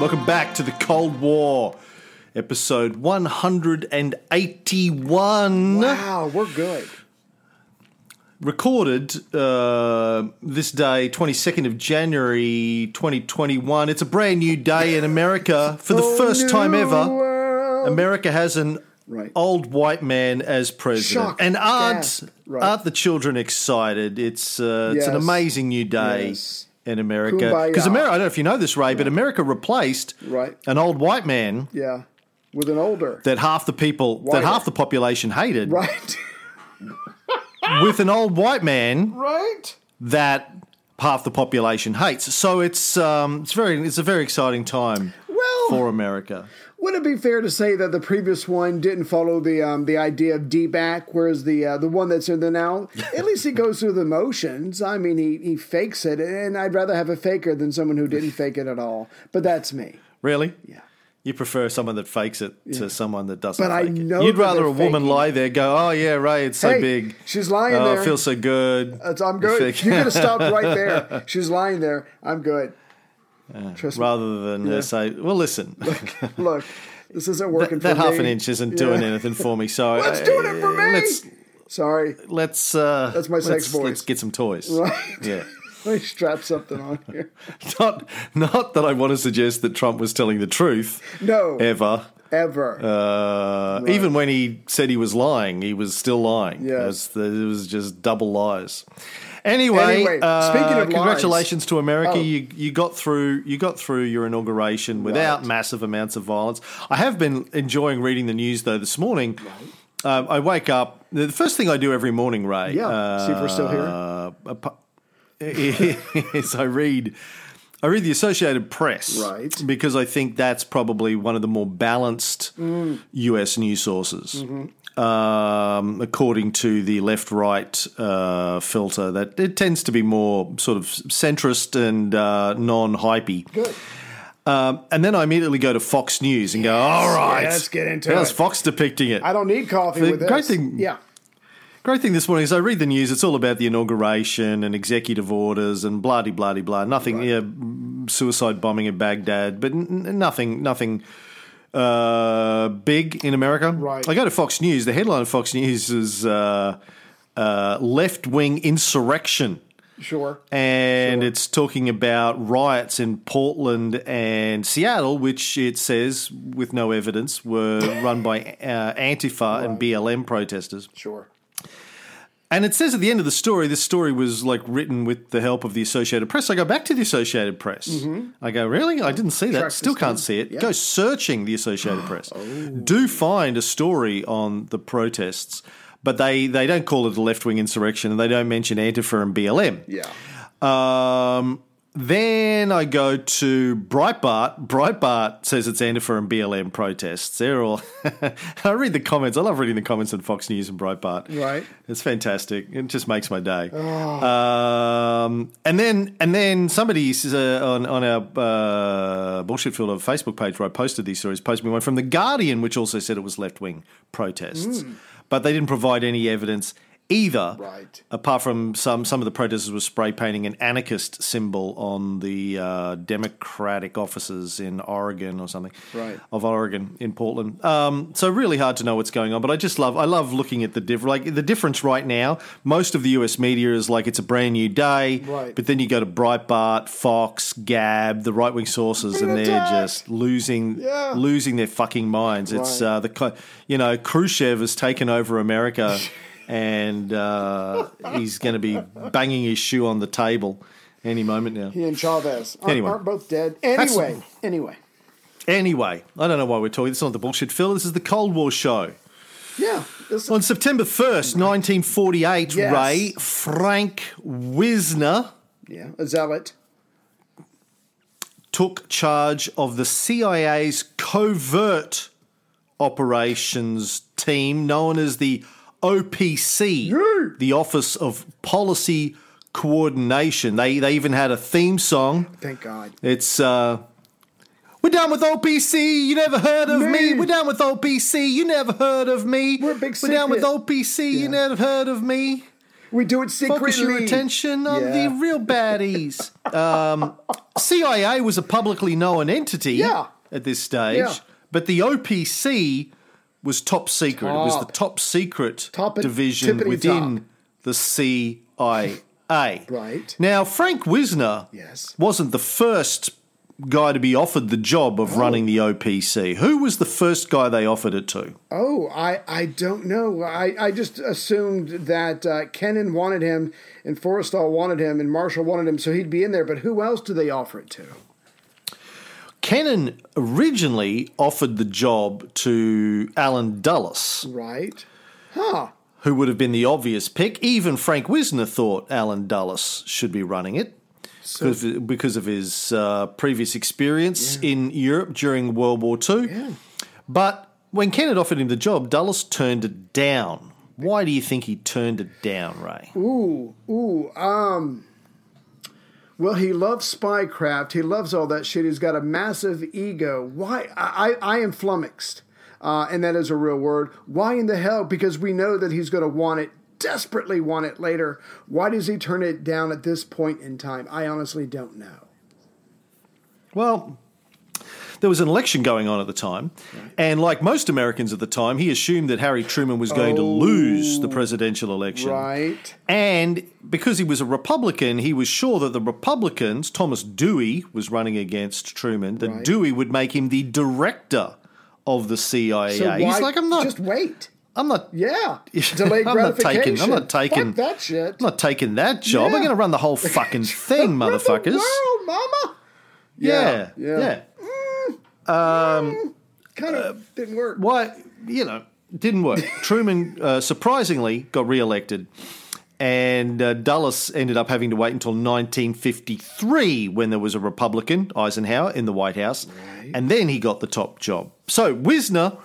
Welcome back to the Cold War, episode 181. Wow, we're good. Recorded uh, this day, 22nd of January 2021. It's a brand new day in America. For the Oh, first time ever, world. America has an Right. old white man as president. And aren't, gasp, right. aren't the children excited? It's, uh, it's an amazing new day. Yes. In America, because America, I don't know if you know this, Ray, but America replaced Right. an old white man Yeah, with an older. that half the people, that half the population hated, right. with an old white man right. that half the population hates. So it's um, it's very it's a very exciting time for America. would it be fair to say that the previous one didn't follow the um, the idea of D back, whereas the uh, the one that's in the now, at least he goes through the motions. I mean, he he fakes it, and I'd rather have a faker than someone who didn't fake it at all. But that's me. Really? Yeah. You prefer someone that fakes it to someone that doesn't. But I fake it. know You'd rather a woman lie there, go, "Oh yeah, Ray, it's so Hey, big. she's lying oh, there. it feels so good. That's, I'm good. Fake- You could have stopped right there. She's lying there. I'm good. Rather than uh, say, "Well, listen, Look, this isn't working that for half me. an inch isn't doing Yeah. anything for me." So What's uh, doing it for me? Let's Sorry. let's uh, That's my sex let's, voice. Let's get some toys. Right. Yeah. Let me strap something on here. not not that I want to suggest that Trump was telling the truth No, ever. ever. Uh, Even when he said he was lying, he was still lying. Yes. It it was just double lies. Anyway, Anyway, uh, speaking of lies- congratulations to America. Oh. You you got through you got through your inauguration without Right. massive amounts of violence. I have been enjoying reading the news though. This morning, um, I wake up. The first thing I do every morning, Ray. Yeah, see if we're still here. uh, is I read. I read the Associated Press, Right. Because I think that's probably one of the more balanced Mm. U.S. news sources, Mm-hmm. Um, according to the left-right uh, filter. That it tends to be more sort of centrist and uh, non-hypey. Good. Um, and then I immediately go to Fox News and go, "All right, let's get into how's it." Fox depicting it?" I don't need coffee The with this. great thing- yeah. Great thing this morning is I read the news. It's all about the inauguration and executive orders and blah de blah de blah. Nothing, yeah, suicide bombing in Baghdad, but n- nothing, nothing uh, big in America. Right. I go to Fox News. The headline of Fox News is uh, uh, "Left Wing Insurrection." Sure. and Sure. it's talking about riots in Portland and Seattle, which it says, with no evidence, were run by uh, Antifa and BLM protesters. Sure. And it says at the end of the story, this story was like written with the help of the Associated Press. I go back to the Associated Press. I go, really? I didn't see that. Track Still can't see it. Yeah. Go searching the Associated Press. Do find a story on the protests, but they, they don't call it a left wing insurrection and they don't mention Antifa and BLM. Yeah. Um, then I go to Breitbart. Breitbart says it's Antifa and BLM protests. They're all. I read the comments. I love reading the comments on Fox News and Breitbart. Right. It's fantastic. It just makes my day. Um, and then and then somebody says uh, on on our uh, bullshit filter Facebook page where I posted these stories, posted me one from the Guardian, which also said it was left wing protests, but they didn't provide any evidence either. Right. Apart from some some of the protesters were spray painting an anarchist symbol on the uh, Democratic offices in Oregon or something. Right. Of Oregon in Portland. Um, so really hard to know what's going on, but I just love I love looking at the diff- like the difference right now. Most of the US media is like it's a brand new day, Right. but then you go to Breitbart, Fox, Gab, the right wing sources, and they're just losing Yeah. losing their fucking minds. It's Right. uh, the you know Khrushchev has taken over America, and uh, he's going to be banging his shoe on the table any moment now. He and Chavez aren't, Anyway. aren't both dead. Anyway. Anyway. Anyway, I don't know why we're talking. This is not the bullshit filter. This is the Cold War show. Yeah. On September 1st, 1948, Yes. Ray, Frank Wisner, yeah. A zealot. took charge of the CIA's covert operations team known as the OPC, the Office of Policy Coordination. They they even had a theme song. Thank God. It's uh we're down with OPC. You never heard of me. Me. We're down with OPC. You never heard of me. We're a big We're down with secret. OPC. You never heard of me. We do it secretly. Focus your attention on Yeah. the real baddies. um, CIA was a publicly known entity Yeah. at this stage, Yeah. but the OPC was top secret. It was the Top. top secret Top division within top. the CIA. Right. Now, Frank Wisner Yes. wasn't the first guy to be offered the job of running the OPC. Who was the first guy they offered it to? Oh, I, I don't know. I, I just assumed that uh, Kennan wanted him and Forrestal wanted him and Marshall wanted him, so he'd be in there. But who else do they offer it to? Kennan originally offered the job to Allen Dulles, Right. Huh. who would have been the obvious pick. Even Frank Wisner thought Allen Dulles should be running it because, because of his uh, previous experience in Europe during World War II. Yeah. But when Kennan offered him the job, Dulles turned it down. Why do you think he turned it down, Ray? Ooh, ooh, um. Well, he loves spycraft. He loves all that shit. He's got a massive ego. Why? I, I, I am flummoxed, uh, and that is a real word. Why in the hell? Because we know that he's going to want it, desperately want it later. Why does he turn it down at this point in time? I honestly don't know. Well, there was an election going on at the time, and like most Americans at the time, he assumed that Harry Truman was going to lose the oh, presidential election. Right? And because he was a Republican, he was sure that the Republicans, Thomas Dewey was running against Truman, that Right. Dewey would make him the director of the CIA. So He's like, I'm not, just wait? I'm not, Yeah, delayed I'm not taking, I'm not taking, Fuck that shit. I'm not taking that job. I'm going to run the whole fucking thing, motherfuckers. world, mama. Yeah, yeah. yeah. Kind of didn't work. Why, you know, didn't work. Truman uh, surprisingly got re-elected, and uh, Dulles ended up having to wait until 1953 when there was a Republican, Eisenhower, in the White House, and then he got the top job. So Wisner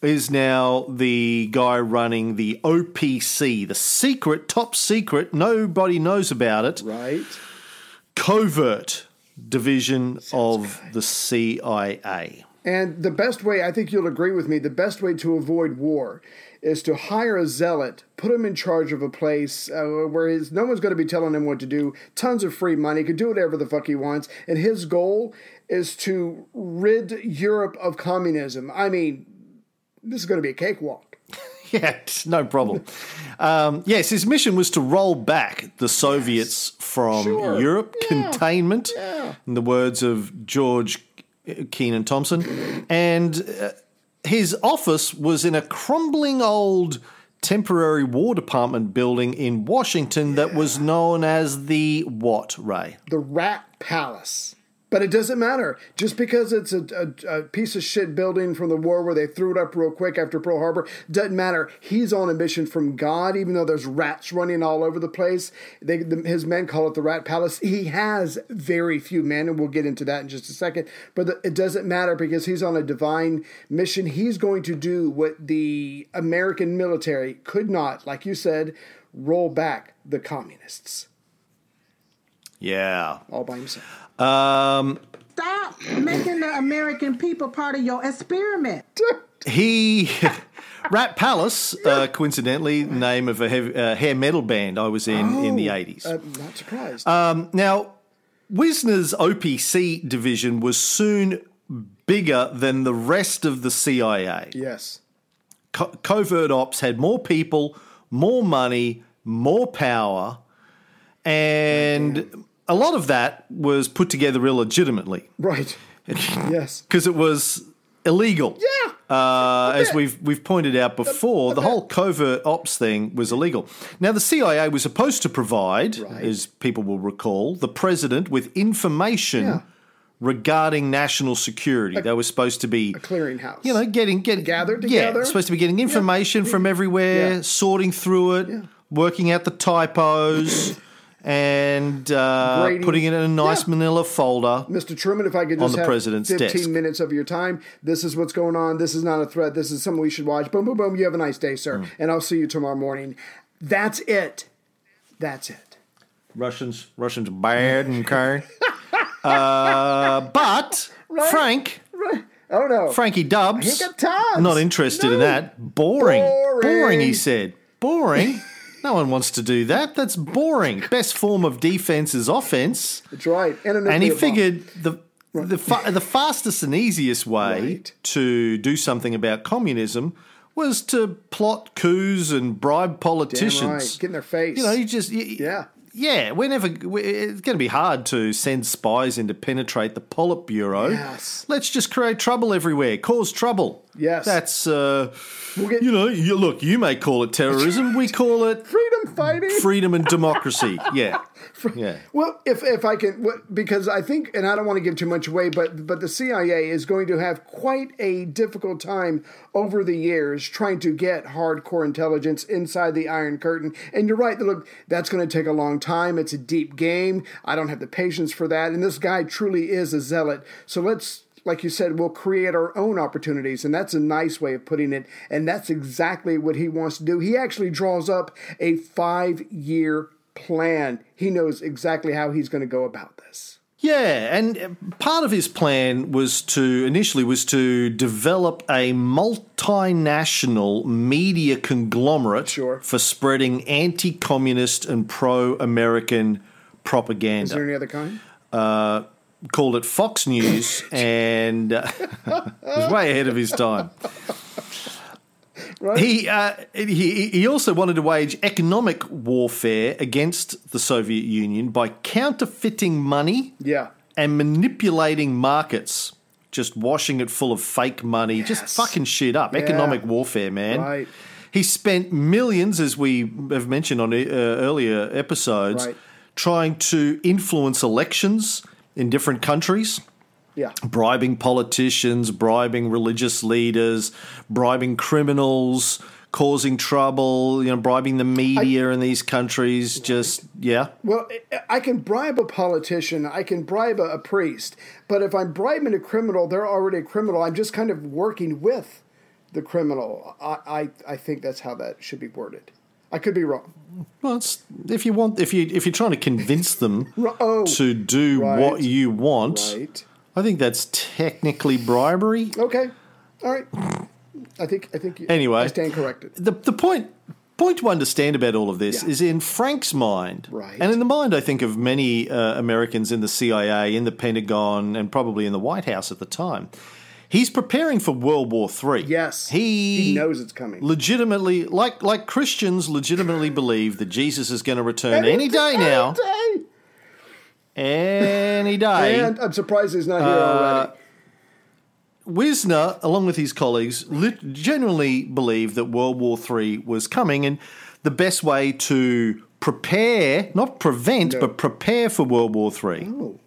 is now the guy running the OPC, the secret, top secret, nobody knows about it, Right? covert division of the CIA. And the best way, I think you'll agree with me, the best way to avoid war is to hire a zealot, put him in charge of a place uh, where his, no one's going to be telling him what to do, tons of free money, can do whatever the fuck he wants. And his goal is to rid Europe of communism. I mean, this is going to be a cakewalk. Yeah, no problem. um, yes, his mission was to roll back the Soviets from Sure. Europe, Yeah. containment, Yeah. in the words of George Kennan Thompson. And uh, his office was in a crumbling old temporary War Department building in Washington that was known as the what, Ray? The Rat Palace. But it doesn't matter. Just because it's a, a, a piece of shit building from the war where they threw it up real quick after Pearl Harbor, doesn't matter. He's on a mission from God, even though there's rats running all over the place. They, the, his men call it the Rat Palace. He has very few men, and we'll get into that in just a second. But the, it doesn't matter because he's on a divine mission. He's going to do what the American military could not, like you said, roll back the communists Yeah. all by himself. Um, Stop making the American people part of your experiment. He, Rat Palace, uh, coincidentally, name of a heavy, uh, hair metal band I was in in the eighties. Uh, not surprised. Um, now, Wisner's OPC division was soon bigger than the rest of the CIA. yes. Co- covert ops had more people, more money, more power, and a lot of that was put together illegitimately Right. yes. because it was illegal. Yeah. Uh, as we've we've pointed out before, the whole covert ops thing was illegal. Now, the CIA was supposed to provide, Right. as people will recall, the president with information Yeah. regarding national security. they were supposed to be A clearinghouse. you know, getting getting Gathered together. Yeah, supposed to be getting information from everywhere, Yeah. sorting through it, Yeah. working out the typos, and uh, putting it in a nice Yeah. manila folder. Mr. Truman, if I could On just the have president's 15 desk. minutes of your time, this is what's going on. This is not a threat. This is something we should watch. Boom, boom, boom. You have a nice day, sir. Mm. And I'll see you tomorrow morning. That's it. That's it. Russians, Russians, bad and okay. uh, but Frank, Oh, no. Frankie Dubs, got not interested in No. that. Boring. Boring. he said. Boring. no one wants to do that. That's boring. Best form of defense is offense. That's right. And, and he figured the the fa- the fastest and easiest way Right. to do something about communism was to plot coups and bribe Damn politicians. right. Get in their face. You know, you just you, Yeah. yeah. Whenever it's going to be hard to send spies in to penetrate the Politburo. Yes. Let's just create trouble everywhere, cause trouble. Yes. that's uh, We'll get- you know. You, look, you may call it terrorism. we call it Freedom fighting. freedom and democracy. Yeah, yeah. Well, if if I can, because I think, and I don't want to give too much away, but but the CIA is going to have quite a difficult time over the years trying to get hardcore intelligence inside the Iron Curtain. And you're right. Look, that's going to take a long time. It's a deep game. I don't have the patience for that. And this guy truly is a zealot. So let's. Like you said, we'll create our own opportunities, and that's a nice way of putting it. And that's exactly what he wants to do. He actually draws up a five year plan. He knows exactly how he's going to go about this. Yeah, and part of his plan was to initially was to develop a multinational media conglomerate Sure. for spreading anti-communist and pro-American propaganda. Is there any other kind? Uh, Called it Fox News, and uh, was way ahead of his time. Right? He, uh, he he also wanted to wage economic warfare against the Soviet Union by counterfeiting money yeah. and manipulating markets, just washing it full of fake money, just fucking shit up. Economic warfare, man. Right. He spent millions, as we have mentioned on uh, earlier episodes, Right. trying to influence elections in different countries. Yeah. Bribing politicians, bribing religious leaders, bribing criminals, causing trouble, you know, bribing the media in these countries. Just, yeah. Well, I- I can bribe a politician, I can bribe a, a priest, but if I'm bribing a criminal, they're already a criminal. I'm just kind of working with the criminal. I, I, I think that's how that should be worded. I could be wrong. Well, it's, if you want, if you if you're trying to convince them Oh, to do right. what you want, right. I think that's technically bribery. Okay. All right. I think I think Anyway. I stand corrected. The the point point to understand about all of this Yeah. is in Frank's mind, Right. and in the mind, I think of many uh, Americans in the CIA, in the Pentagon, and probably in the White House at the time. He's preparing for World War Three. Yes. he He knows it's coming. legitimately, like like Christians, legitimately believe that Jesus is going to return any day now, Any day. any day. And I'm surprised he's not here Uh, already. Wisner, along with his colleagues, lit- generally believed that World War III was coming, and the best way to prepare, not prevent, No. but prepare for World War III Oh.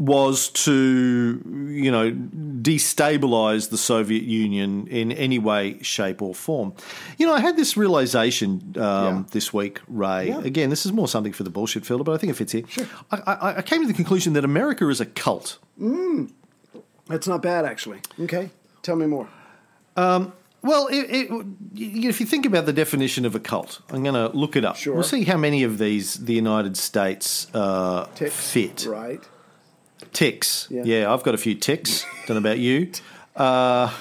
Was to, you know, destabilize the Soviet Union in any way, shape, or form. You know, I had this realization um, Yeah. this week, Ray. Yeah. Again, this is more something for the bullshit filter, but I think it fits here. I, I, I came to the conclusion that America is a cult. That's not bad, actually. Okay. Tell me more. Well, it, it, if you think about the definition of a cult, I'm going to look it up. Sure. We'll see how many of these the United States uh, fit. Right. Ticks. Yeah. Yeah. I've got a few ticks. Don't know about you. Uh,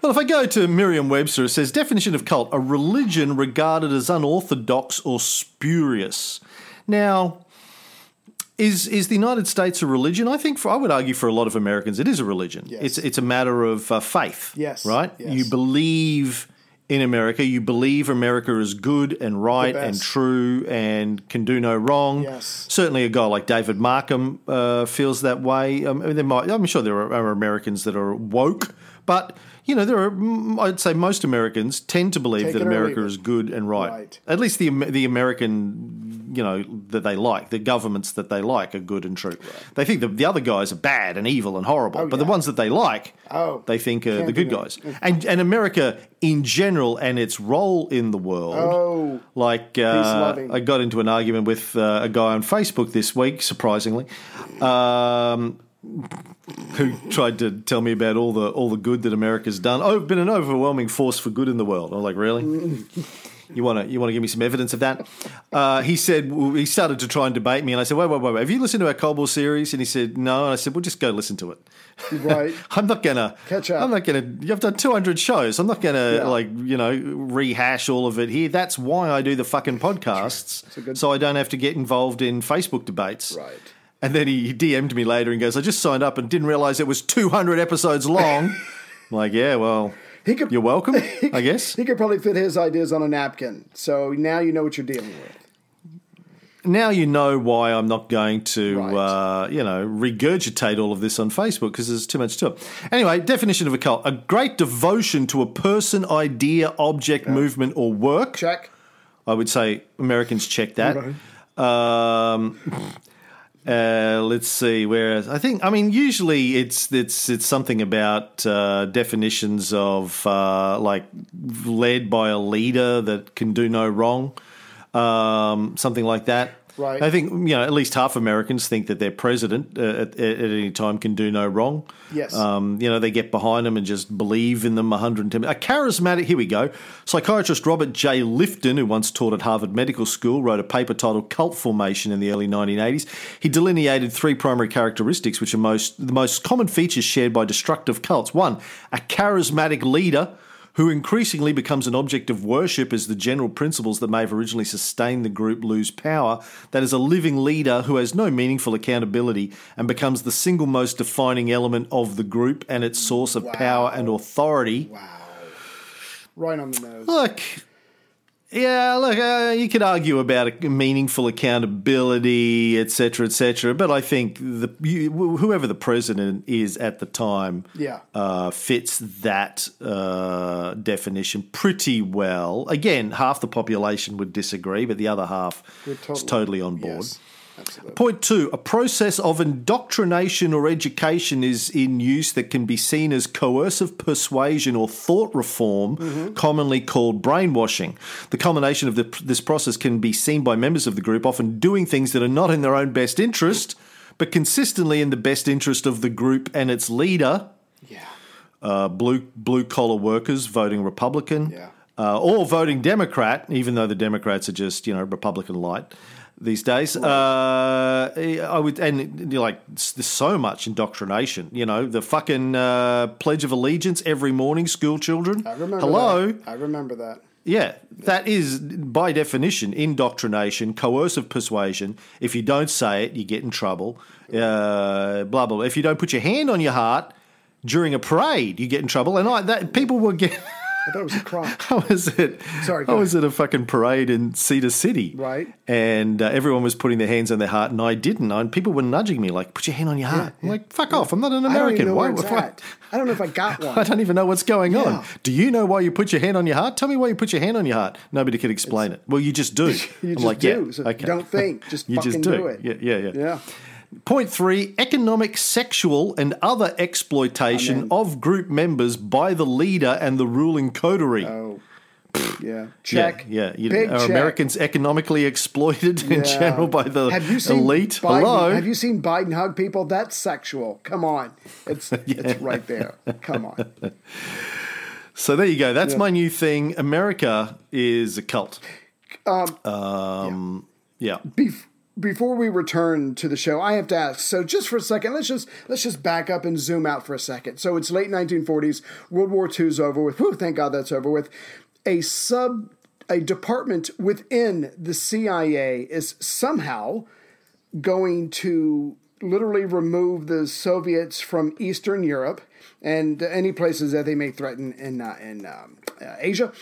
well, if I go to Merriam Webster, it says definition of cult: a religion regarded as unorthodox or spurious. Now, is is the United States a religion? I think for I would argue for a lot of Americans it is a religion. Yes. It's it's a matter of uh, faith. Yes, Right. yes. You believe in America. You believe America is good and right and true and can do no wrong. Yes. Certainly, a guy like David Markham uh, feels that way. Um, I mean, there might, I'm sure there are, are Americans that are woke, but you know, there are. I'd say most Americans tend to believe Take that America is good and right. Right. At least the the American you know that they like, the governments that they like are good and true. They think that the other guys are bad and evil and horrible, but the ones that they like, Oh, they think are the good guys. And and America in general and its role in the world. Oh. like uh, I got into an argument with uh, a guy on Facebook this week, surprisingly. Um, who tried to tell me about all the all the good that America's done. Oh, been an overwhelming force for good in the world. I'm like, really? You want to you want to give me some evidence of that? Uh, he said he started to try and debate me, and I said, wait, wait, wait, wait. Have you listened to our Cold War series? And he said, no. And I said, well, just go listen to it. Right. I'm not gonna Catch up. I'm not gonna. You've done 200 shows. I'm not gonna Yeah. like you know rehash all of it here. That's why I do the fucking podcasts, so I don't have to get involved in Facebook debates. Right. And then he, he DM'd me later and goes, "I just signed up and didn't realize it was 200 episodes long." I'm like, yeah, well, He could- you're welcome, I guess. He could probably fit his ideas on a napkin. So now you know what you're dealing with. now you know why I'm not going to, Right. uh, you know, regurgitate all of this on Facebook because there's too much to it. Anyway, definition of a cult: a great devotion to a person, idea, object, movement, or work. Check. I would say Americans check that. Um, uh, let's see. Whereas I think, I mean, usually it's it's it's something about uh, definitions of uh, like led by a leader that can do no wrong, um, something like that. Right. I think you know at least half Americans think that their president uh, at, at any time can do no wrong. Yes. Um, you know they get behind them and just believe in them 110. A charismatic. Here we go. Psychiatrist Robert J. Lifton, who once taught at Harvard Medical School, wrote a paper titled "Cult Formation" in the early 1980s. He delineated three primary characteristics, which are most the most common features shared by destructive cults. One, a charismatic leader who increasingly becomes an object of worship as the general principles that may have originally sustained the group lose power. That is a living leader who has no meaningful accountability and becomes the single most defining element of the group and its source of power and authority. Wow. Right on the nose. Look, yeah, look, uh, you could argue about a meaningful accountability, etc., etc. But I think the you, whoever the president is at the time, Yeah. uh, fits that uh, definition pretty well. Again, half the population would disagree, but the other half We're is totally on board. Yes, absolutely. Point two, a process of indoctrination or education is in use that can be seen as coercive persuasion or thought reform, commonly called brainwashing. The culmination of the, this process can be seen by members of the group often doing things that are not in their own best interest, but consistently in the best interest of the group and its leader. Yeah. Uh, blue blue collar workers voting Republican, Yeah. uh, or voting Democrat, even though the Democrats are just you know Republican light these days. Uh, I would, and you're like there's so much indoctrination. You know the fucking uh, Pledge of Allegiance every morning, school children. I remember Hello, that. I remember that. yeah, that is by definition indoctrination, coercive persuasion. If you don't say it, you get in trouble. Uh, blah blah. blah. If you don't put your hand on your heart during a parade, you get in trouble. And I, that people were getting. I thought it was a crime. I was at Sorry, I was at a fucking parade in Cedar City, Right. And uh, everyone was putting their hands on their heart, and I didn't. And people were nudging me, like, "Put your hand on your heart." I'm like, "Fuck off! I'm not an I American. know Why- it's why-. I don't know if I got one. I don't even know what's going on. Do you know why you put your hand on your heart? Tell me why you put your hand on your heart. Nobody could explain it. Well, you just do. You I'm just like, do. yeah, So okay. Don't think. Just you fucking just do. do it. Yeah, yeah, yeah. Yeah. Point three: economic, sexual, and other exploitation of group members by the leader and the ruling coterie. Oh. Yeah. Check. Yeah, yeah. Big are check. Americans economically exploited in Yeah. general by the have you seen elite? Biden, Hello. Have you seen Biden hug people? That's sexual. Come on. It's it's right there. Come on. so there you go. That's my new thing. America is a cult. Um, yeah. Bef- before we return to the show, I have to ask. So, just for a second, let's just let's just back up and zoom out for a second. So, it's late 1940s. World War II's over with. Whew, thank God that's over with. A sub a department within the CIA is somehow going to literally remove the Soviets from Eastern Europe and any places that they may threaten in uh, in um, uh, Asia.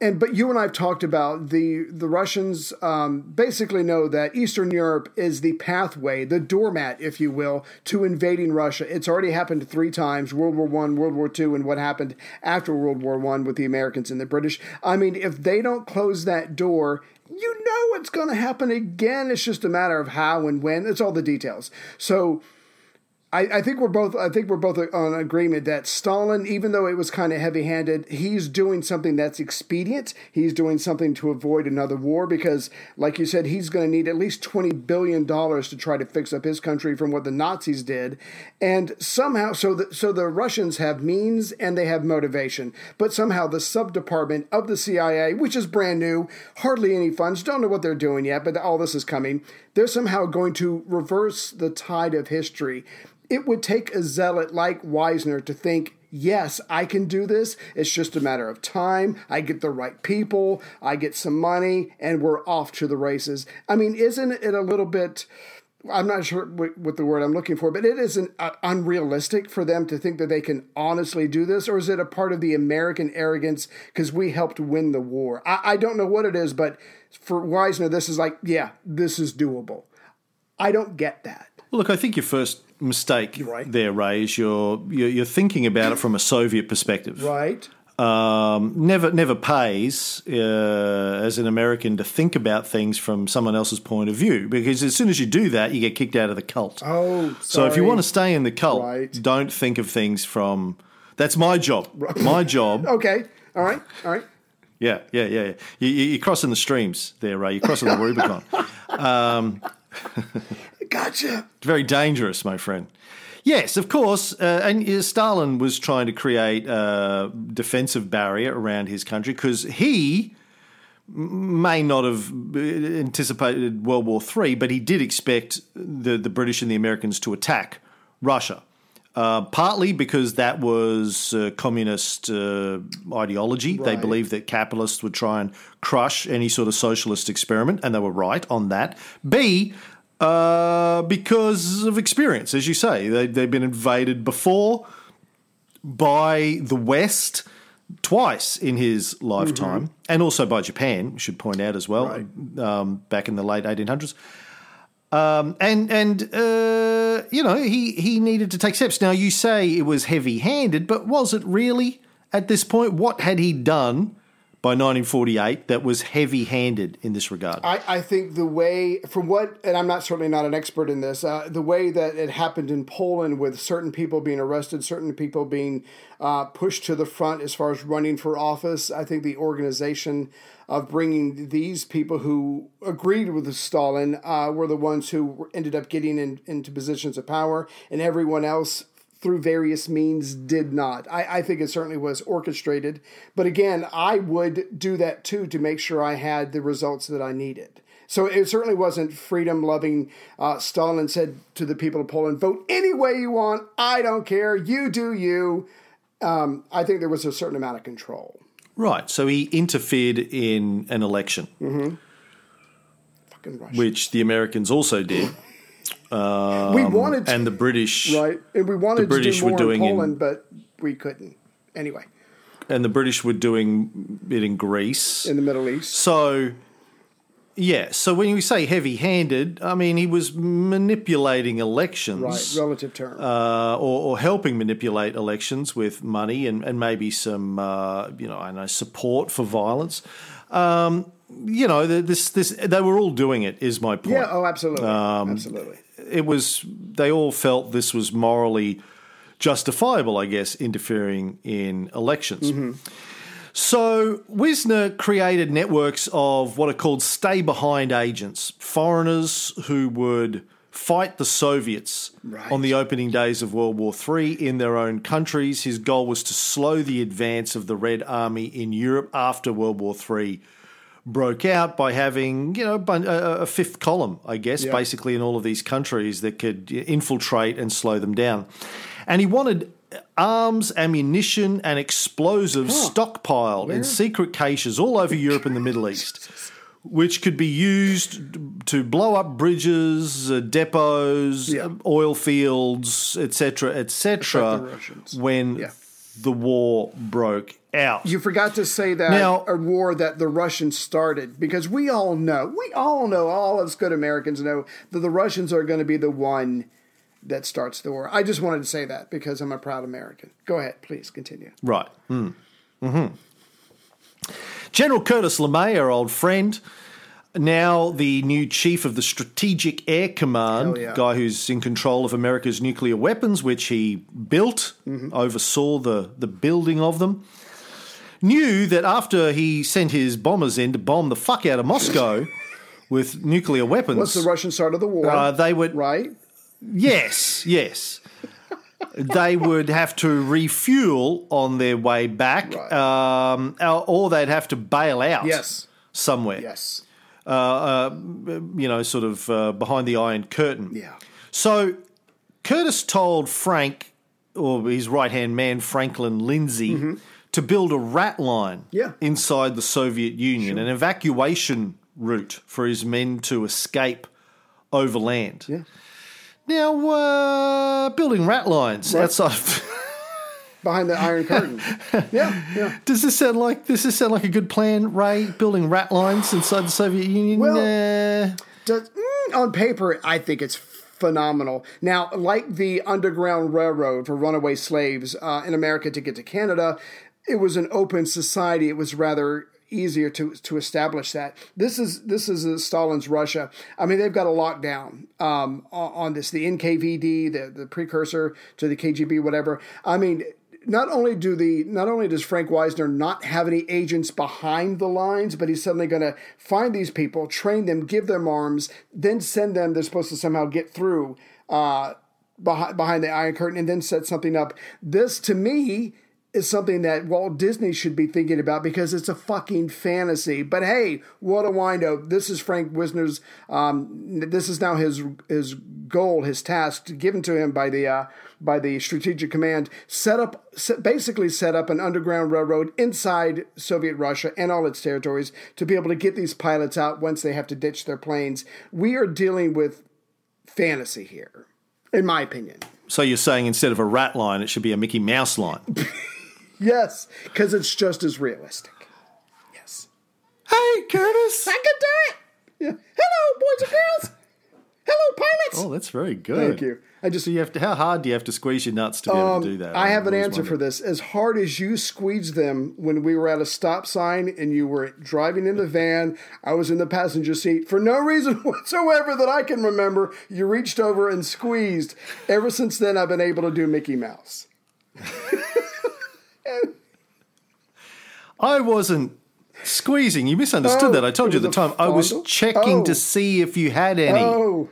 And but you and I've talked about the the Russians um, basically know that Eastern Europe is the pathway, the doormat, if you will, to invading Russia. It's already happened three times: World War One, World War Two, and what happened after World War One with the Americans and the British. I mean, if they don't close that door. You know it's going to happen again. It's just a matter of how and when. It's all the details. So I, I, think we're both. I think we're both on agreement that Stalin, even though it was kind of heavy-handed, he's doing something that's expedient. He's doing something to avoid another war because, like you said, he's going to need at least twenty billion dollars to try to fix up his country from what the Nazis did, and somehow, so the so the Russians have means and they have motivation, but somehow the sub department of the CIA, which is brand new, hardly any funds, don't know what they're doing yet, but all this is coming. They're somehow going to reverse the tide of history it would take a zealot like Wisner to think, yes, I can do this. It's just a matter of time. I get the right people, I get some money, and we're off to the races. I mean, isn't it a little bit. I'm not sure what the word I'm looking for, but it isn't uh, unrealistic for them to think that they can honestly do this, or is it a part of the American arrogance because we helped win the war? I, I don't know what it is, but for Wisner, this is like, yeah, this is doable. I don't get that. Look, I think your first mistake right. there, Ray, is you're, you're, you're thinking about it from a Soviet perspective. Right. Um, never never pays uh, as an American to think about things from someone else's point of view because as soon as you do that, you get kicked out of the cult. Oh, sorry. so if you want to stay in the cult, Right. don't think of things from. That's my job. My job. Okay. All right. All right. Yeah, yeah, yeah. yeah. You, you- you're crossing the streams there, Ray. You're crossing the Rubicon. Gotcha. Very dangerous, my friend. Yes, of course. Uh, and uh, Stalin was trying to create a defensive barrier around his country because he may not have uh, anticipated World War III, but he did expect the, the British and the Americans to attack Russia. Uh, partly because that was uh, communist uh, ideology. They believed that capitalists would try and crush any sort of socialist experiment, and they were right on that. B, uh, because of experience, as you say, they, they've been invaded before by the West twice in his lifetime, and also by Japan. We should point out as well, um, back in the late 1800s. Um, and and uh, you know he he needed to take steps. Now you say it was heavy handed, but was it really at this point? What had he done by 1948 that was heavy handed in this regard? I, I think the way, from what, and I'm not certainly not an expert in this, uh, the way that it happened in Poland with certain people being arrested, certain people being uh, pushed to the front as far as running for office, I think the organization of bringing these people who agreed with Stalin uh, were the ones who ended up getting in, into positions of power, and everyone else through various means did not. I, I think it certainly was orchestrated. But again, I would do that too to make sure I had the results that I needed. So it certainly wasn't freedom loving. Uh, Stalin said to the people of Poland, vote any way you want. I don't care. You do you. Um, I think there was a certain amount of control. right. So he interfered in an election, Fucking Russia. which the Americans also did, we wanted to, and the British right? And we wanted British to were do more doing in in- Poland, but we couldn't. Anyway, and the British were doing it in Greece. in the Middle East. So, yeah. So when we say heavy-handed, I mean he was manipulating elections, Right, relative term. uh, or, or helping manipulate elections with money and, and maybe some, uh, you know, I know support for violence. Um, you know, this this they were all doing it. Is my point. yeah, oh, absolutely. Um, absolutely. It was they all felt this was morally justifiable, I guess, interfering in elections. Mm-hmm. So Wisner created networks of what are called stay behind agents, foreigners who would fight the Soviets Right. on the opening days of World War III in their own countries. His goal was to slow the advance of the Red Army in Europe after World War III broke out by having, you know, a bun- a a fifth column, I guess, Yeah. basically in all of these countries that could infiltrate and slow them down. And he wanted arms, ammunition, and explosives stockpiled in secret caches all over Europe and the Middle East, which could be used to blow up bridges, uh, depots, Yeah. uh, oil fields, etc., etc. Like the Russians. When Yeah. The war broke out. You forgot to say that Now- a war that the Russians started because we all know, we all know, all of us good Americans know that the Russians are going to be the one that starts the war. I just wanted to say that because I'm a proud American. Go ahead, please continue. Right. Mm. hmm General Curtis LeMay, our old friend, now the new chief of the Strategic Air Command, yeah. guy who's in control of America's nuclear weapons, which he built, Mm-hmm. oversaw the, the building of them, knew that after he sent his bombers in to bomb the fuck out of Moscow with nuclear weapons. What's the Russian start of the war? Uh, they would right? Yes, yes. they would have to refuel on their way back, Right. um, or- or they'd have to bail out Yes. somewhere. Yes. Uh, uh, you know, sort of uh, behind the Iron Curtain. Yeah. So Curtis told Frank, or his right hand man, Franklin Lindsay, to build a rat line Mm-hmm. Yeah. inside the Soviet Union, an evacuation route for his men to escape overland. Yeah. Now, uh, building rat lines outside. Behind the Iron Curtain. yeah. Yeah. does this sound like does this sound like a good plan, Ray? Building rat lines inside the Soviet Union? Well- Uh, Does, mm, on paper, I think it's phenomenal. Now, like the Underground Railroad for runaway slaves uh, in America to get to Canada, it was an open society. It was rather easier to to establish that. This is this is Stalin's Russia. I mean, they've got a lockdown um, on, on this. The NKVD, the the precursor to the KGB, whatever. I mean. Not only do the not only does Frank Wisner not have any agents behind the lines, but he's suddenly going to find these people, train them, give them arms, then send them. They're supposed to somehow get through uh, behind behind the Iron Curtain, and then set something up. This, to me, is something that Walt Disney should be thinking about because it's a fucking fantasy. But hey, what a windo! This is Frank Wisner's. Um, this is now his his goal, his task given to him by the uh, by the Strategic Command. Set up, set, basically set up an underground railroad inside Soviet Russia and all its territories to be able to get these pilots out once they have to ditch their planes. We are dealing with fantasy here, in my opinion. so you're saying instead of a rat line, it should be a Mickey Mouse line? Yes, because it's just as realistic. Yes. hey, Curtis! I can do it. Yeah. Hello, boys and girls. Hello, pilots. Oh, that's very good. Thank you. I just So you have to. How hard do you have to squeeze your nuts to be able to do that? Um, I have an always answer for this. As hard as you squeezed them when we were at a stop sign and you were driving in the van, I was in the passenger seat for no reason whatsoever that I can remember. You reached over and squeezed. Ever since then, I've been able to do Mickey Mouse. I wasn't squeezing. You misunderstood Oh, that. I told you at the a time. I was checking Oh. to see if you had any. Oh,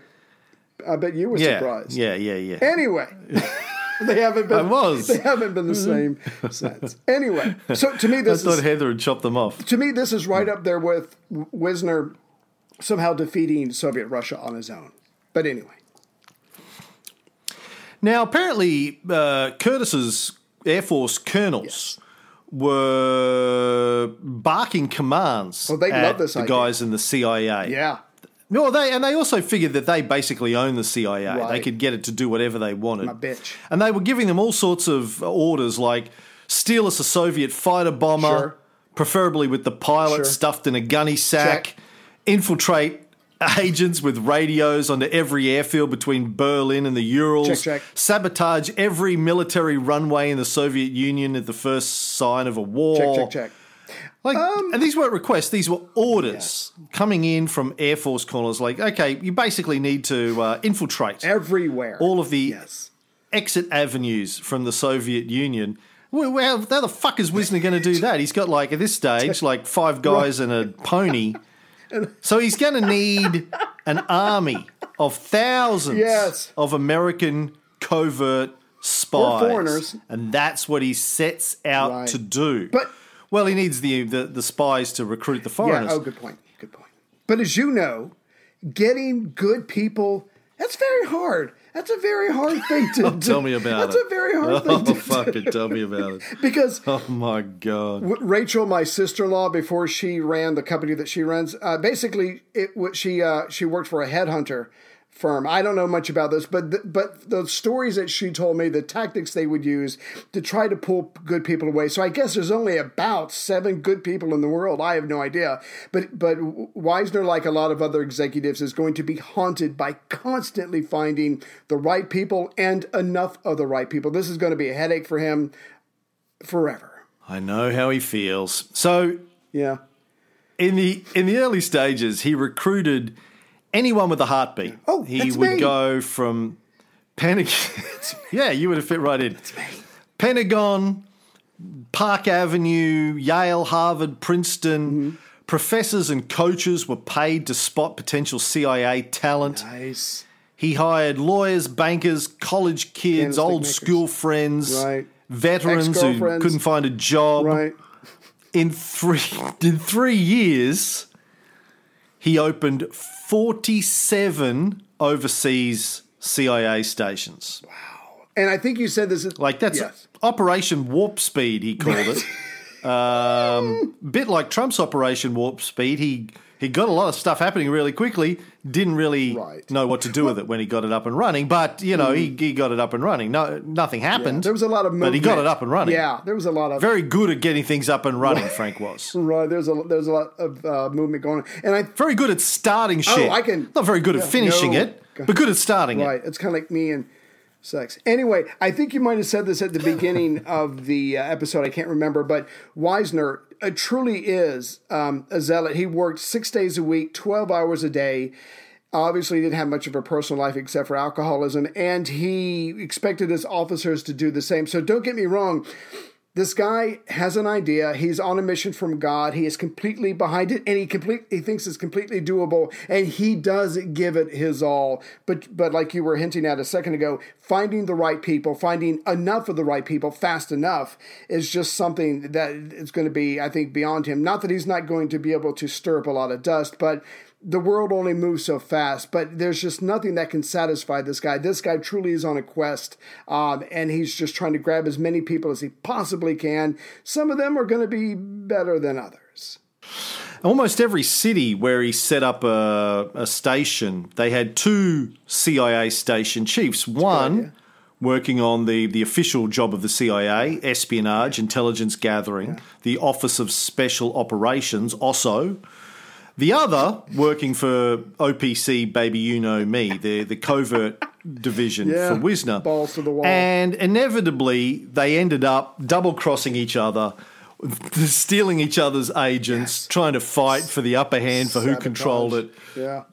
I bet you were yeah, surprised. yeah, yeah, yeah. Anyway, they haven't been. I was. They haven't been the same since. Anyway, so to me, I this thought is Heather had chopped them off. to me this is right up there with Wisner somehow defeating Soviet Russia on his own. But anyway, Now, apparently, uh, Curtis's Air Force colonels were barking commands Oh, they at love this the idea. guys in the CIA. yeah, No, they and they also figured that they basically own the CIA. They could get it to do whatever they wanted. My bitch. And they were giving them all sorts of orders like steal us a Soviet fighter bomber, Sure. preferably with the pilot Sure. stuffed in a gunny sack, Check. infiltrate agents with radios onto every airfield between Berlin and the Urals, Check, check. sabotage every military runway in the Soviet Union at the first sign of a war. check, check, check. Like, Um, and these weren't requests; these were orders coming in from Air Force corners. Like, okay, you basically need to uh, infiltrate Everywhere, all of the yes. exit avenues from the Soviet Union. Well, well, how the fuck is Wisner going to do that? He's got like at this stage like five guys and a pony, so he's going to need an army of thousands Yes. of American covert spies, foreigners. and that's what he sets out Right. to do. But- well, he needs the, the the spies to recruit the Yeah. Oh, foreigners. Oh, good point. Good point. But as you know, getting good people that's very hard. That's a very hard thing to do. Tell me about it. That's it. a very hard Oh, thing to fucking tell me about it. because Oh my god. Rachel, my sister-in-law, before she ran the company that she runs, uh, basically it she uh, she worked for a headhunter firm. I don't know much about this, but the, but the stories that she told me, the tactics they would use to try to pull good people away. So I guess there's only about seven good people in the world. I have no idea, but but Wisner, like a lot of other executives, is going to be haunted by constantly finding the right people and enough of the right people. This is going to be a headache for him forever. I know how he feels. So Yeah. in the in the early stages, he recruited anyone with a heartbeat. Oh, he would me. go from Pentagon. yeah, you would have fit right in. Pentagon, Park Avenue, Yale, Harvard, Princeton. Mm-hmm. Professors and coaches were paid to spot potential CIA talent. Nice. He hired lawyers, bankers, college kids, old makers. school friends, Right. veterans who couldn't find a job Right. in three in three years, he opened forty seven overseas CIA stations. Wow. And I think you said this is Like that's yes. Operation Warp Speed. He called it. Um, bit like Trump's Operation Warp Speed. He he got a lot of stuff happening really quickly. Didn't really Right. know what to do with it when he got it up and running. But you know, he, he got it up and running. No, nothing happened. There was a lot of movement. but he got it up and running. Yeah, there was a lot of very good at getting things up and running. Frank was. right. There's a there's a lot of uh, movement going on, and I very good at starting shit. Oh, I can- Not very good yeah, at finishing no. it, but good at starting right. it. Right, it's kind of like me and sex. Anyway, I think you might have said this at the beginning of the uh, episode. I can't remember, but Wisner uh, truly is um, a zealot. He worked six days a week, twelve hours a day. Obviously, didn't have much of a personal life except for alcoholism, and he expected his officers to do the same. So don't get me wrong. This guy has an idea. He's on a mission from God. He is completely behind it, and he complete he thinks it's completely doable, and he does give it his all. But but like you were hinting at a second ago, finding the right people, finding enough of the right people fast enough is just something that is going to be, I think, beyond him. Not that he's not going to be able to stir up a lot of dust, but the world only moves so fast, but there's just nothing that can satisfy this guy. This guy truly is on a quest, um, and he's just trying to grab as many people as he possibly can. Some of them are going to be better than others. Almost every city where he set up a, a station, they had two CIA station chiefs. One working on the, the official job of the CIA, espionage, intelligence gathering, the Office of Special Operations, OSO. The other working for OPC, baby, you know me, the, the covert division Yeah, for Wisner. balls to the wall. And inevitably, they ended up double crossing each other, stealing each other's agents, trying to fight for the upper hand for who controlled it. Yeah.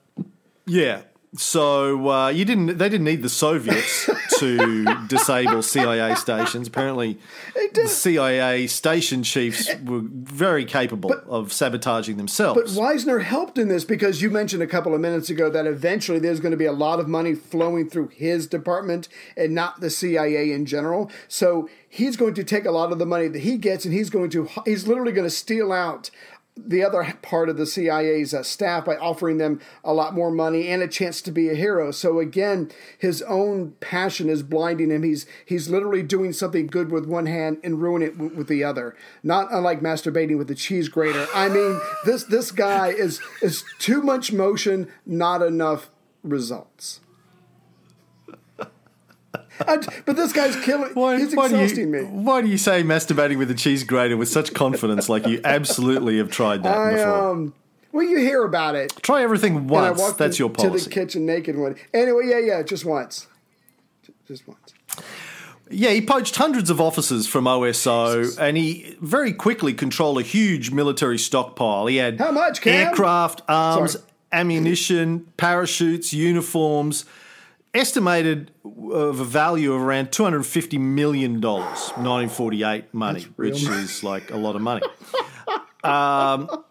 Yeah. So uh, you didn't. They didn't need the Soviets to disable CIA stations. Apparently, the CIA station chiefs were very capable of sabotaging themselves. But. Wisner helped in this because you mentioned a couple of minutes ago that eventually there's going to be a lot of money flowing through his department and not the CIA in general. So he's going to take a lot of the money that he gets and he's going to, he's literally going to steal out the other part of the CIA's uh, staff by offering them a lot more money and a chance to be a hero. So again, his own passion is blinding him. He's he's literally doing something good with one hand and ruining it w- with the other. Not unlike masturbating with a cheese grater. I mean, this this guy is is too much motion, not enough results. But this guy's killing. he's why do exhausting you, me. Why do you say masturbating with a cheese grater with such confidence, like you absolutely have tried that I before? um. Well, you hear about it. Try everything once. That's in- your policy. To the kitchen naked one. Anyway, yeah, yeah, just once. Just once. Yeah, he poached hundreds of officers from OSO, and he very quickly controlled a huge military stockpile. He had How much, Cam? aircraft, arms, Sorry. ammunition, parachutes, uniforms, estimated of a value of around two hundred fifty million dollars, nineteen forty eight money, which money. is like a lot of money. Um,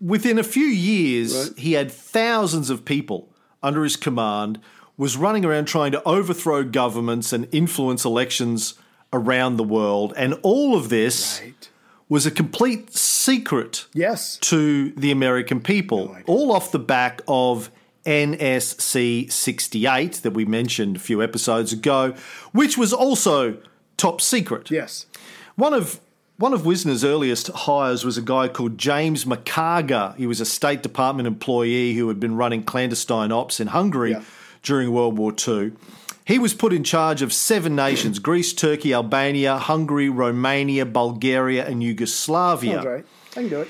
within a few years, Right. he had thousands of people under his command, was running around trying to overthrow governments and influence elections around the world. And all of this Right. was a complete secret Yes. to the American people, all off the back of NSC 68 that we mentioned a few episodes ago, which was also top secret. Yes. One of one of Wisner's earliest hires was a guy called James McCargar. He was a State Department employee who had been running clandestine ops in Hungary Yeah. during World War II. He was put in charge of seven nations Greece, Turkey, Albania, Hungary, Romania, Bulgaria, and Yugoslavia. Sounds right. I can do it.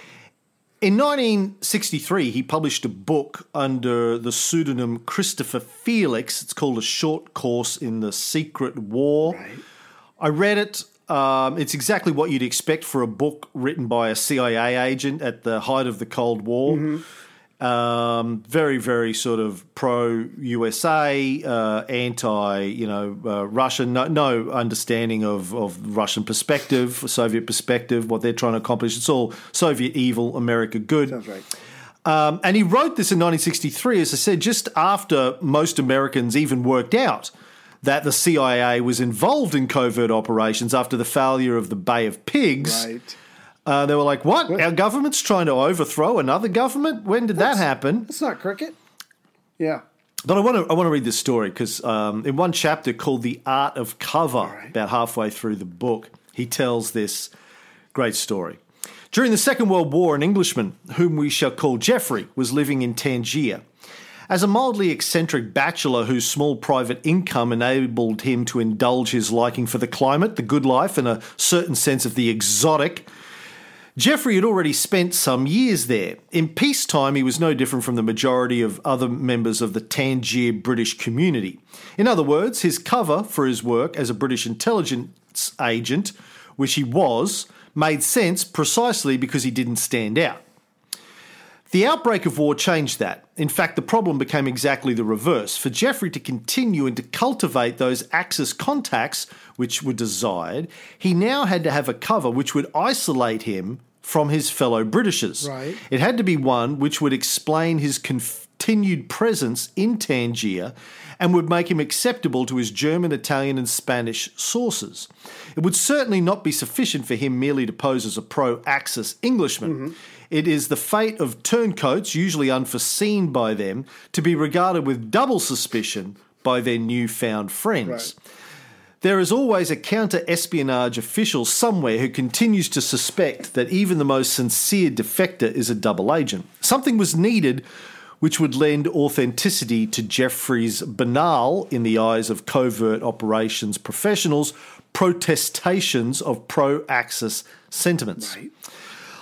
In 1963, he published a book under the pseudonym Christopher Felix. It's called A Short Course in the Secret War. I read it. Um, it's exactly what you'd expect for a book written by a CIA agent at the height of the Cold War. Um, very, very sort of pro USA, uh, anti, you know, uh, Russian. No, no understanding of, of Russian perspective, Soviet perspective, what they're trying to accomplish. It's all Soviet evil, America good. Sounds right. Um, and he wrote this in 1963, as I said, just after most Americans even worked out that the CIA was involved in covert operations after the failure of the Bay of Pigs. Right. Uh, they were like, "What? Our government's trying to overthrow another government? When did that happen?" It's not cricket. Yeah. But I want to I want to read this story because um, in one chapter called "The Art of Cover," about halfway through the book, he tells this great story. During the Second World War, an Englishman, whom we shall call Geoffrey, was living in Tangier. As a mildly eccentric bachelor whose small private income enabled him to indulge his liking for the climate, the good life, and a certain sense of the exotic, Geoffrey had already spent some years there. In peacetime, he was no different from the majority of other members of the Tangier British community. In other words, his cover for his work as a British intelligence agent, which he was, made sense precisely because he didn't stand out. The outbreak of war changed that. In fact, the problem became exactly the reverse. For Geoffrey to continue and to cultivate those Axis contacts which were desired, he now had to have a cover which would isolate him from his fellow Britishers. Right. It had to be one which would explain his continued presence in Tangier and would make him acceptable to his German, Italian, and Spanish sources. It would certainly not be sufficient for him merely to pose as a pro Axis Englishman. Mm-hmm. It is the fate of turncoats, usually unforeseen by them, to be regarded with double suspicion by their newfound friends. There is always a counter espionage official somewhere who continues to suspect that even the most sincere defector is a double agent. Something was needed which would lend authenticity to Geoffrey's banal, in the eyes of covert operations professionals, protestations of pro Axis sentiments.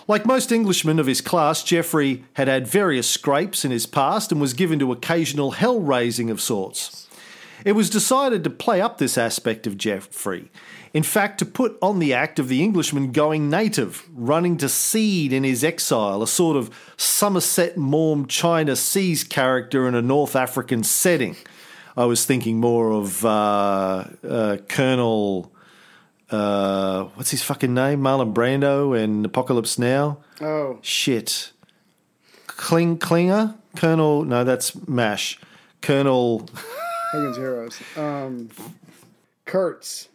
Like most Englishmen of his class, Geoffrey had had various scrapes in his past and was given to occasional hell raising of sorts. It was decided to play up this aspect of Geoffrey. In fact, to put on the act of the Englishman going native, running to seed in his exile, a sort of Somerset Maugham China Seas character in a North African setting. I was thinking more of uh, uh, Colonel, uh, what's his fucking name? Marlon Brando and Apocalypse Now. Oh. Shit. Kling Klinger? Colonel, no, that's MASH. Colonel Hogan's Heroes. Um, Kurtz.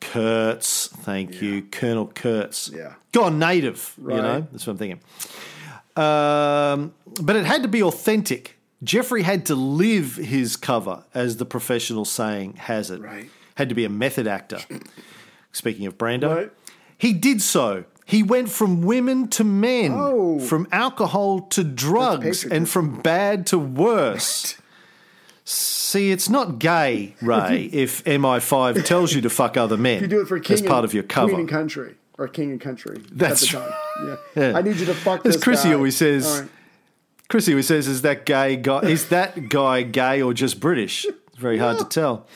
Kurtz, thank you. Colonel Kurtz. Yeah. Gone native, you know? That's what I'm thinking. Um, but it had to be authentic. Geoffrey had to live his cover, as the professional saying has it. Right. Had to be a method actor. Speaking of Brando, Right. he did so. He went from women to men, Oh. from alcohol to drugs, and from bad to worse. See, it's not gay, Ray, if MI5 tells you to fuck other men You do it for king as part and, of your cover. Queen and country. Or king and country. That's at the time. Yeah. Yeah. I need you to fuck As this Chrissy guy. always says, right. Chrissy always says, "Is that gay guy? Is that guy gay or just British?" It's very hard to tell.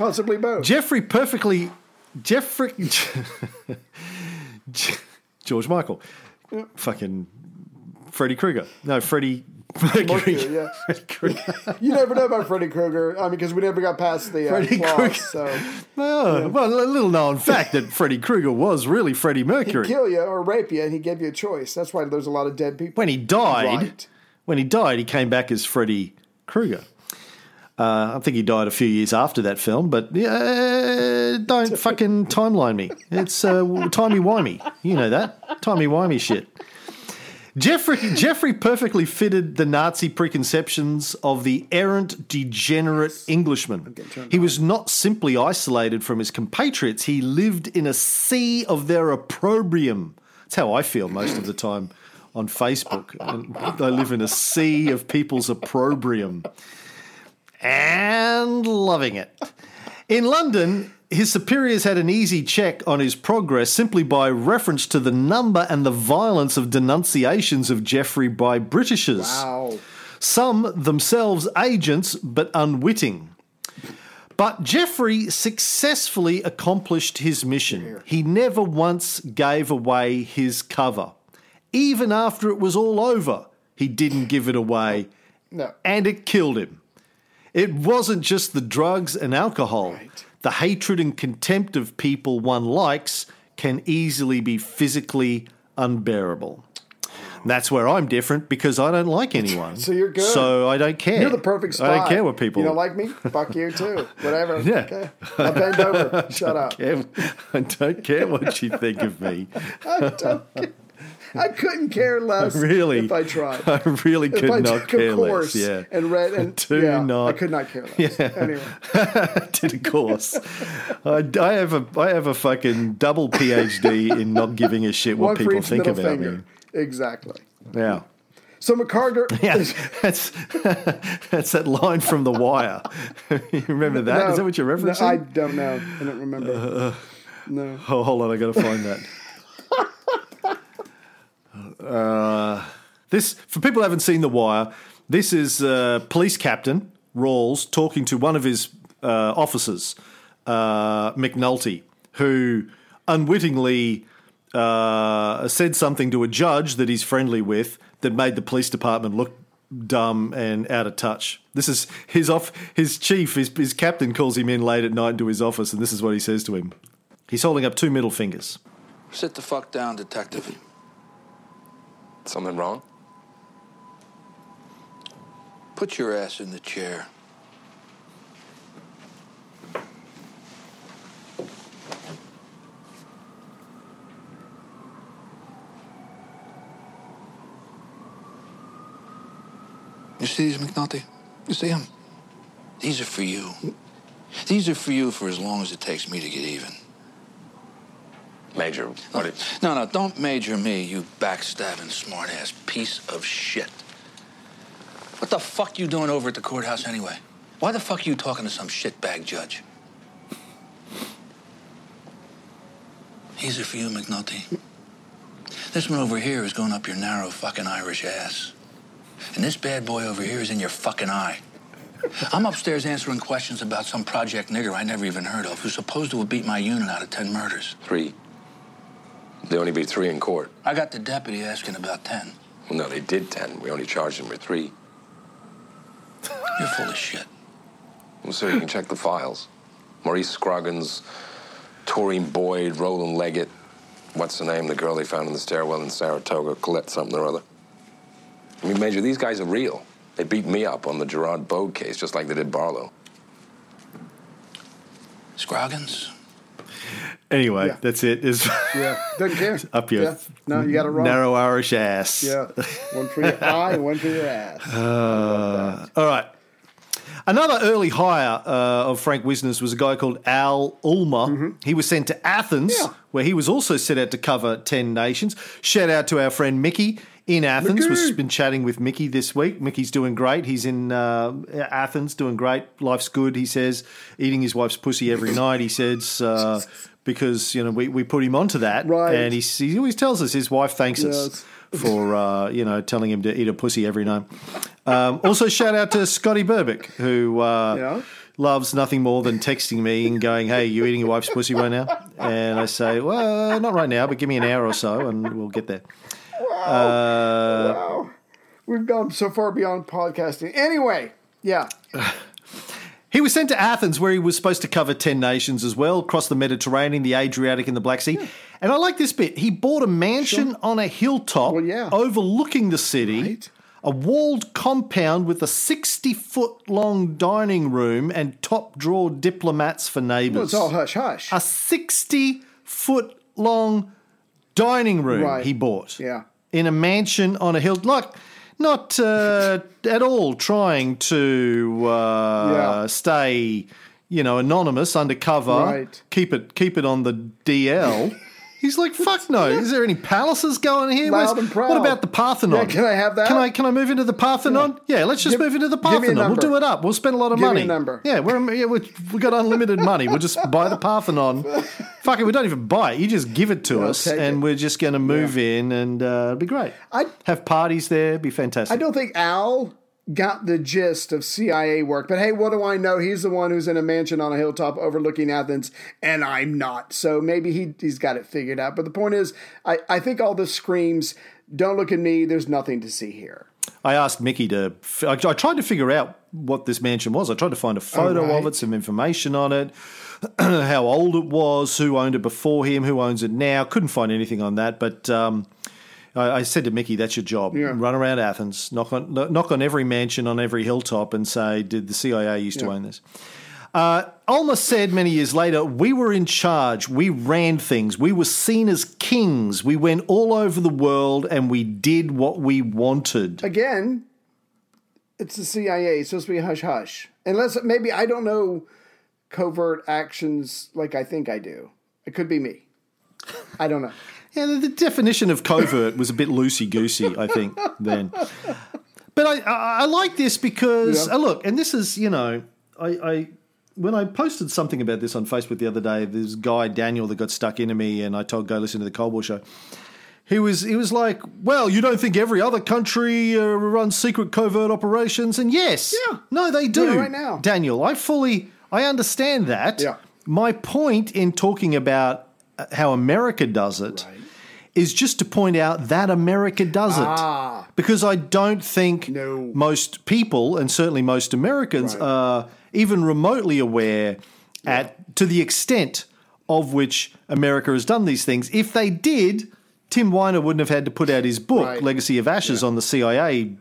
Possibly both. Geoffrey perfectly, Geoffrey, George Michael, fucking Freddy Krueger. No, Freddie Mercury. Mercury, yeah. Freddy Krueger. You never know about Freddy Krueger. I mean, because we never got past the uh, Freddy clause, so Oh, Well, a little known fact that Freddy Krueger was really Freddie he'd Mercury. kill you or rape you, and he gave you a choice. That's why there's a lot of dead people. when he died, when he died, he came back as Freddy Krueger. Uh, I think he died a few years after that film, but uh, don't fucking timeline me. It's uh, timey wimey. You know that timey wimey shit. Geoffrey Geoffrey perfectly fitted the Nazi preconceptions of the errant, degenerate Englishman. He was not simply isolated from his compatriots; he lived in a sea of their opprobrium. That's how I feel most of the time on Facebook. I live in a sea of people's opprobrium. And loving it. In London, his superiors had an easy check on his progress simply by reference to the number and the violence of denunciations of Geoffrey by Britishers. Wow. Some themselves agents, but unwitting. But Geoffrey successfully accomplished his mission. He never once gave away his cover. Even after it was all over, he didn't give it away. No. And it killed him. It wasn't just the drugs and alcohol. The hatred and contempt of people one likes can easily be physically unbearable. That's where I'm different because I don't like anyone. So you're good. So I don't care. You're the perfect spot. I don't care what people. You don't like me? Fuck you too. Whatever. Yeah. Okay. I'll bend over. Shut up. care- I don't care what you think of me. I don't care. I couldn't care less. Really, if I tried. I really if could I not took care a course less. Yeah, and read and Do yeah, I could not care less. Yeah. Anyway, did a course. I, I have a I have a fucking double PhD in not giving a shit what one people think about finger. me. Exactly. Yeah. So McCarter. Yeah, that's that's that line from The Wire. you remember that? Is No, that what you're no, referencing? I don't know. I don't remember. Uh, uh, uh. no. Oh, hold on, I got to find that. Uh, this for people who haven't seen The Wire. This is uh, police captain Rawls talking to one of his uh, officers, uh, McNulty, who unwittingly uh, said something to a judge that he's friendly with that made the police department look dumb and out of touch. This is his off. His chief, his, his captain, calls him in late at night into his office, and this is what he says to him. He's holding up two middle fingers. Sit the fuck down, detective. Something wrong? Put your ass in the chair. You see these, McNulty? You see them? These are for you. These are for you for as long as it takes me to get even. Major, what. No, no, don't major me, you backstabbing smartass piece of shit. What the fuck you doing over at the courthouse anyway? Why the fuck are you talking to some shitbag judge? These are for you, McNulty. This one over here is going up your narrow fucking Irish ass. And this bad boy over here is in your fucking eye. I'm upstairs answering questions about some project nigger I never even heard of who's supposed to have beat my unit out of 10 murders. Three. They only beat three in court. I got the deputy asking about 10. Well, no, they did ten. We only charged them with three. You're full of shit. Well, sir, you can check the files. Maurice Scroggins, Taurine Boyd, Roland Leggett. What's the name? The girl they found in the stairwell in Saratoga, Colette something or other. I mean, Major, these guys are real. They beat me up on the Gerard Bogue case, just like they did Barlow. Scroggins? Anyway, Yeah. that's it. Is Yeah. Doesn't care. up your Yeah. No, you got it wrong. narrow Irish ass. Yeah. One for your eye and one for your ass. Uh, all right. Another early hire uh, of Frank Wisner's was a guy called Al Ulmer. He was sent to Athens, Mm-hmm. Yeah. where he was also set out to cover 10 nations. Shout out to our friend Mickey in Athens. Mickey. We've been chatting with Mickey this week. Mickey's doing great. He's in uh, Athens doing great. Life's good, he says. Eating his wife's pussy every night, he says, uh, because, you know, we, we put him onto that. Right. And he, he always tells us his wife thanks us for uh, you know telling him to eat a pussy every night. Um, also, shout out to Scotty Burbick who uh, Yeah. loves nothing more than texting me and going, "Hey, you eating your wife's pussy right now?" And I say, "Well, not right now, but give me an hour or so, and we'll get there." Uh, Wow. We've gone so far beyond podcasting. Anyway, yeah. He was sent to Athens, where he was supposed to cover 10 nations as well, across the Mediterranean, the Adriatic, and the Black Sea. And I like this bit. He bought a mansion on a hilltop Well, yeah. overlooking the city, Right. a walled compound with a 60 foot long dining room and top drawer diplomats for neighbours. Well, it's all hush hush. a 60 foot long dining room Right. he bought Yeah. In a mansion on a hill. Like, not uh, at all trying to uh, Yeah. stay, you know, anonymous, undercover. Right. Keep it, keep it on the DL. He's like, fuck no. Is there any palaces going here? Loud and proud. What about the Parthenon? Yeah, can I have that? Can I can I move into the Parthenon? Yeah, let's just Give- move into the give me a Parthenon. We'll number. do it up. We'll spend a lot of Give me money. a number. Yeah, we're yeah, we we got unlimited money. We'll just buy the Parthenon. Fuck it, we don't even buy it. You just give it to us, take and it. we're just going to move in, and uh, it'll be great. I'd have parties there. Be fantastic. I don't think Al got the gist of CIA work, but hey, what do I know? He's the one who's in a mansion on a hilltop overlooking Athens, and I'm not. So maybe he, he's got it figured out. But the point is, I, I think all the screams, don't look at me, there's nothing to see here. I asked Mickey to. I, I tried to figure out what this mansion was. I tried to find a photo right. of it, some information on it, how old it was, who owned it before him, who owns it now. Couldn't find anything on that, but. Um, I I said to Mickey, "That's your job. Yeah. Run around Athens, knock on knock on every mansion on every hilltop, and say, did the CIA used to own this?" Uh, Ulmer said many years later, "We were in charge. We ran things. We were seen as kings. We went all over the world, and we did what we wanted." Again, it's the CIA. It's supposed to be hush hush. Unless maybe I don't know covert actions like I think I do. It could be me. I don't know. Yeah, the, the definition of covert was a bit loosey goosey, I think, then. But I, I, I like this because, Yeah. uh, look, and this is, you know, I, I when I posted something about this on Facebook the other day, this guy, Daniel, that got stuck into me, and I told go listen to the Cold War show. He was he was like, well, you don't think every other country uh, runs secret covert operations? And yes, Yeah. no, they do. Yeah, right now. Daniel, I fully I understand that. Yeah. My point in talking about uh, how America does it is just to point out that America does it. Ah. Because I don't think No. most people, and certainly most Americans, Right. are even remotely aware at to the extent of which America has done these things. If they did, Tim Weiner wouldn't have had to put out his book, Right. Legacy of Ashes, on the CIA,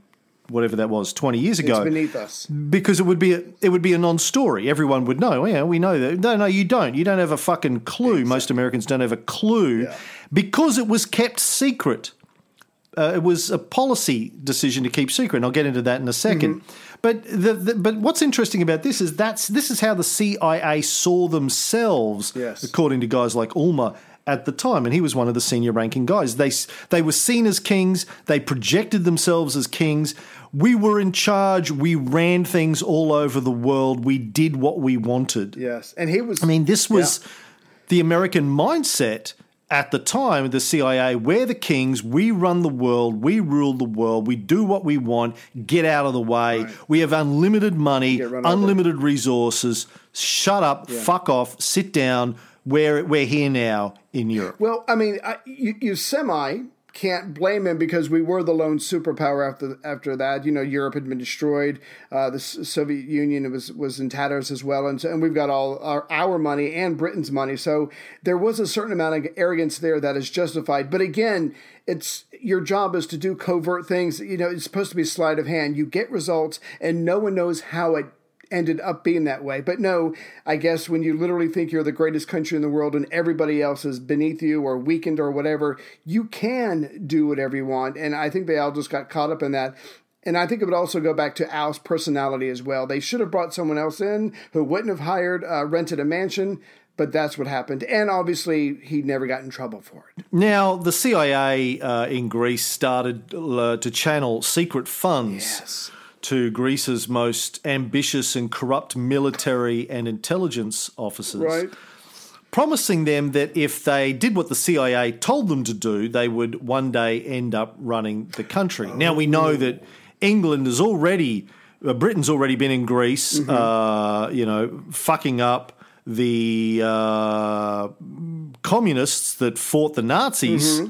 whatever that was, twenty years ago It's beneath us. because it would be a, it would be a non-story. Everyone would know. Yeah, we know that. No, no, you don't. You don't have a fucking clue. Most Americans don't have a clue Yeah. Because it was kept secret. Uh, it was a policy decision to keep secret. And I'll get into that in a 2nd Mm-hmm. But the, the but what's interesting about this is that's this is how the CIA saw themselves, Yes. according to guys like Ulmer at the time, and he was one of the senior ranking guys. They they were seen as kings. They projected themselves as kings. We were in charge. We ran things all over the world. We did what we wanted. Yes. And he was I mean, this was the American mindset at the time, the CIA. We're the kings. We run the world. We rule the world. We do what we want. Get out of the way. We have unlimited money, run over. unlimited resources. Shut up. Fuck off. Sit down. We're, we're here now in Europe. Well, I mean, I, you, you semi can't blame him because we were the lone superpower after after that. You know, Europe had been destroyed. Uh, the Soviet Union was was in tatters as well, and so, and we've got all our, our money and Britain's money. So there was a certain amount of arrogance there that is justified. But again, it's your job is to do covert things. You know, it's supposed to be sleight of hand. You get results, and no one knows how it ended up being that way. But no, I guess when you literally think you're the greatest country in the world and everybody else is beneath you or weakened or whatever, you can do whatever you want. And I think they all just got caught up in that. And I think it would also go back to Al's personality as well. They should have brought someone else in who wouldn't have hired, uh, rented a mansion, but that's what happened. And obviously, he never got in trouble for it. Now, the CIA uh, in Greece started uh, to channel secret funds Yes. To Greece's most ambitious and corrupt military and intelligence officers, Right? promising them that if they did what the CIA told them to do, they would one day end up running the country. Now, we know that England has already, uh, Britain's already been in Greece, uh, you know, fucking up the uh, communists that fought the Nazis.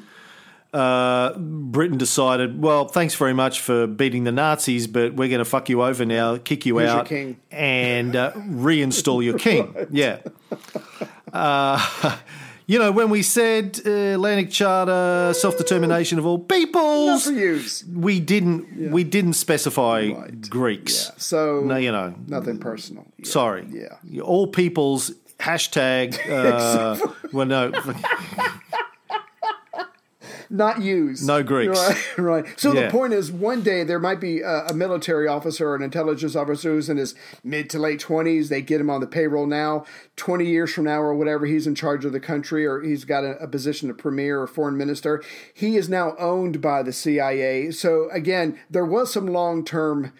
Uh, Britain decided, well, thanks very much for beating the Nazis, but we're going to fuck you over now, kick you out, and uh, reinstall your king. Yeah. Uh, you know, when we said uh, Atlantic Charter, self determination of all peoples, we didn't we didn't specify Right. Greeks. So, No, you know, nothing personal. Yeah. sorry. Yeah. All peoples hashtag. Uh, well, no. Not used. No Greeks. Right. right. So Yeah. the point is, one day there might be a, a military officer or an intelligence officer who's in his mid to late twenties. They get him on the payroll now. Twenty years from now, or whatever, he's in charge of the country, or he's got a, a position of premier or foreign minister. He is now owned by the CIA. So again, there was some long term.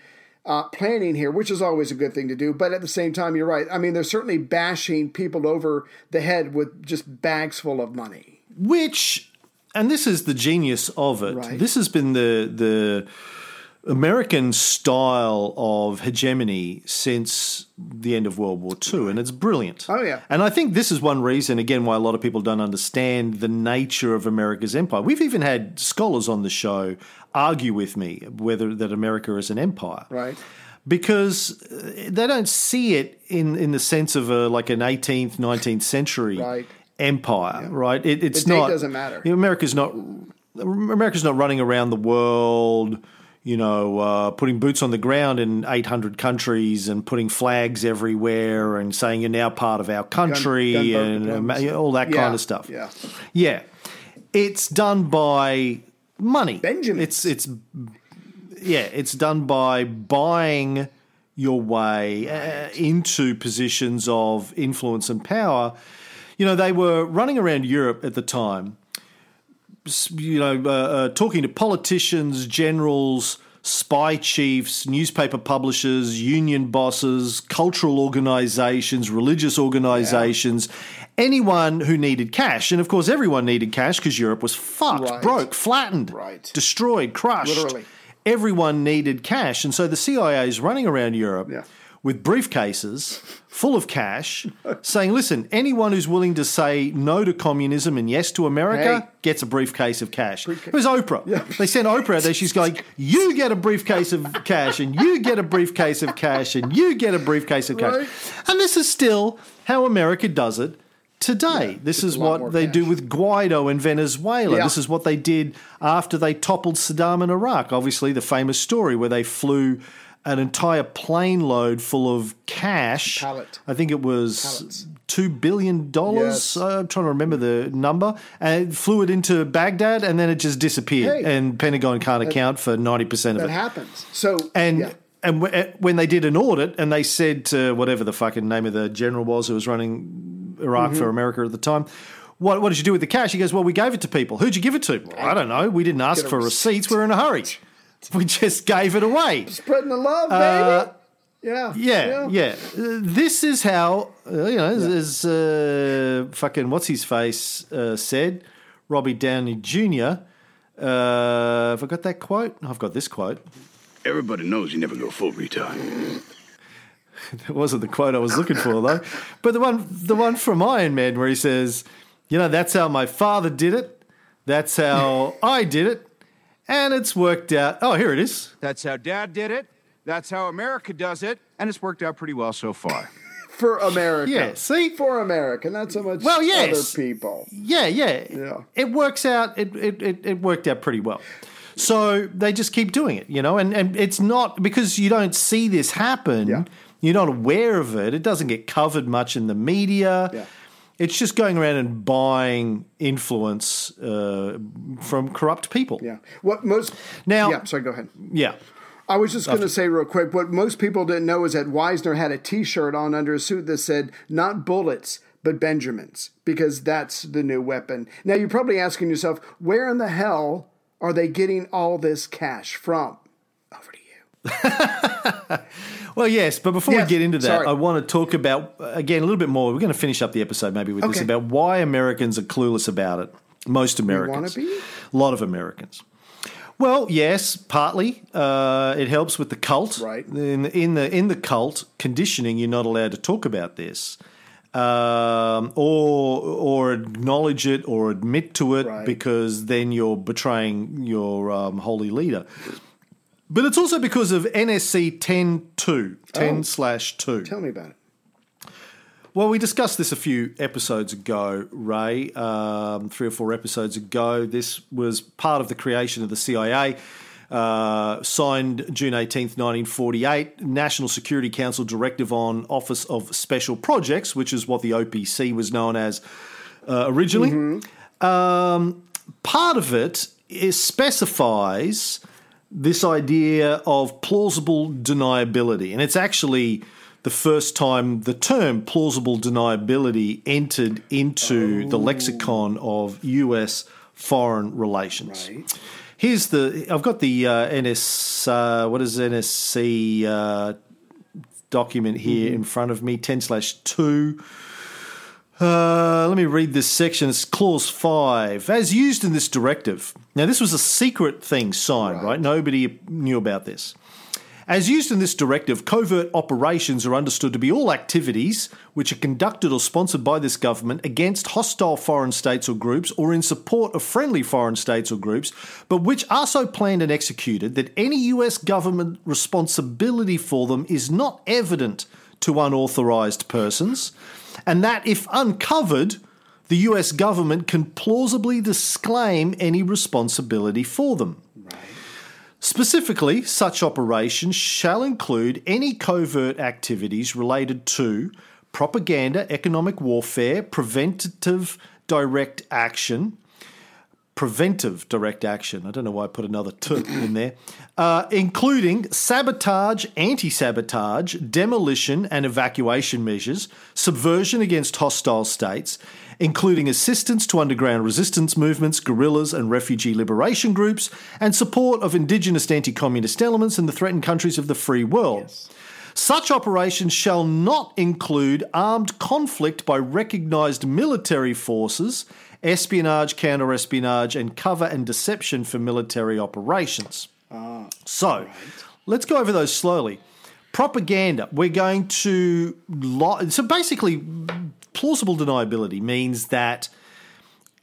Uh, planning here, which is always a good thing to do, but at the same time, you're right. I mean, they're certainly bashing people over the head with just bags full of money. which and this is the genius of it Right. this has been the the american style of hegemony since the end of world war ii and it's brilliant Oh, yeah. and i think this is one reason again why a lot of people don't understand the nature of america's empire we've even had scholars on the show argue with me whether that america is an empire Right. because uh, they don't see it in, in the sense of a, like an 18th, 19th century Right. Empire, right? It, it's The not. doesn't matter. you know, America's not. America's not running around the world, you know, uh, putting boots on the ground in 800 countries and putting flags everywhere and saying you're now part of our country gunboat and diplomacy. uh, all that Yeah, kind of stuff. yeah. yeah. It's done by money. Benjamin. It's it's yeah, it's done by buying your way uh, into positions of influence and power. You know, they were running around Europe at the time, you know, uh, uh, talking to politicians, generals, spy chiefs, newspaper publishers, union bosses, cultural organizations, religious organizations, anyone who needed cash. And of course, everyone needed cash because Europe was fucked, Right. broke, flattened, Right. destroyed, crushed. Literally. Everyone needed cash. And so the CIA is running around Europe Yeah. With briefcases full of cash, saying, listen, anyone who's willing to say no to communism and yes to America Hey. gets a briefcase of cash. It was Oprah. They sent Oprah out there. She's going, you get a briefcase of cash, and you get a briefcase of cash, and you get a briefcase of cash. Right. And this is still how America does it. Today, this is a lot more what they do with Guaido in Venezuela. Yeah. This is what they did after they toppled Saddam in Iraq. Obviously, the famous story where they flew an entire plane load full of cash. Pallet. I think it was Pallets. two billion dollars. Yes. I'm trying to remember the number. And flew it into Baghdad, and then it just disappeared. Hey. and Pentagon can't account for ninety percent of That it. happens. So And yeah. and w- eh, when they did an audit, and they said to whatever the fucking name of the general was who was running Iraq Mm-hmm. for America at the time, what what did you do with the cash? He goes, well, we gave it to people. Who'd you give it to? I don't know. We didn't ask for receipt. receipts. We're in a hurry. We just gave it away. spreading the love, baby. Uh, yeah. Yeah, yeah. Uh, this is how uh, you know, as, as uh, fucking what's his face uh, said, Robbie Downey Jr. Uh, have I got that quote? I've got this quote. Everybody knows you never go full retard. It wasn't the quote I was looking for though, but the one the one from Iron Man where he says, "You know, that's how my father did it. That's how I did it, and it's worked out." Oh, here it is. That's how Dad did it. That's how America does it. And it's worked out pretty well so far. For America. Yeah, see? For America, not so much Well, yes. other people. Yeah, yeah, Yeah. It works out. It, it it it worked out pretty well. So they just keep doing it, you know, and and it's not because you don't see this happen. Yeah. You're not aware of it. It doesn't get covered much in the media. Yeah. It's just going around and buying influence uh, from corrupt people. Yeah. What most Now- Yeah, sorry, go ahead. Yeah. I was just going to say real quick what most people didn't know is that Wisner had a t shirt on under a suit that said, not bullets, but Benjamins, because that's the new weapon. Now, you're probably asking yourself, where in the hell are they getting all this cash from? Over to you. Well, yes, but before we get into that, sorry. I want to talk about again a little bit more. We're going to finish up the episode maybe with this about why Americans are clueless about it. Most Americans, be? a lot of Americans. Well, yes, partly uh, it helps with the cult. Right. in in the in the cult conditioning, you're not allowed to talk about this, um, or or acknowledge it or admit to it Right. because then you're betraying your um, holy leader. But it's also because of NSC 10.2, 10 slash 2. Tell me about it. Well, we discussed this a few episodes ago, Ray, um, three or four episodes ago. This was part of the creation of the CIA. Uh, signed June 18th, 1948, National Security Council Directive on Office of Special Projects, which is what the OPC was known as uh, originally. Um, part of it is specifies this idea of plausible deniability, and it's actually the first time the term plausible deniability entered into the lexicon of U.S. foreign relations. Here's the I've got the uh, NS uh, what is NSC uh, document here in front of me ten slash two. Uh, let me read this section. It's clause five. As used in this directive. Now, this was a secret thing signed, right? Nobody knew about this. As used in this directive, covert operations are understood to be all activities which are conducted or sponsored by this government against hostile foreign states or groups or in support of friendly foreign states or groups, but which are so planned and executed that any US government responsibility for them is not evident to unauthorized persons, and that if uncovered, the US government can plausibly disclaim any responsibility for them. Specifically, such operations shall include any covert activities related to propaganda, economic warfare, preventative direct action, preventive direct action. I don't know why I put another T in there, uh, including sabotage, anti sabotage, demolition and evacuation measures, subversion against hostile states, including assistance to underground resistance movements, guerrillas, and refugee liberation groups, and support of indigenous anti communist elements in the threatened countries of the free world. Such operations shall not include armed conflict by recognised military forces, espionage, counter espionage, and cover and deception for military operations. so, let's go over those slowly. Propaganda. We're going to. Li- so, basically, plausible deniability means that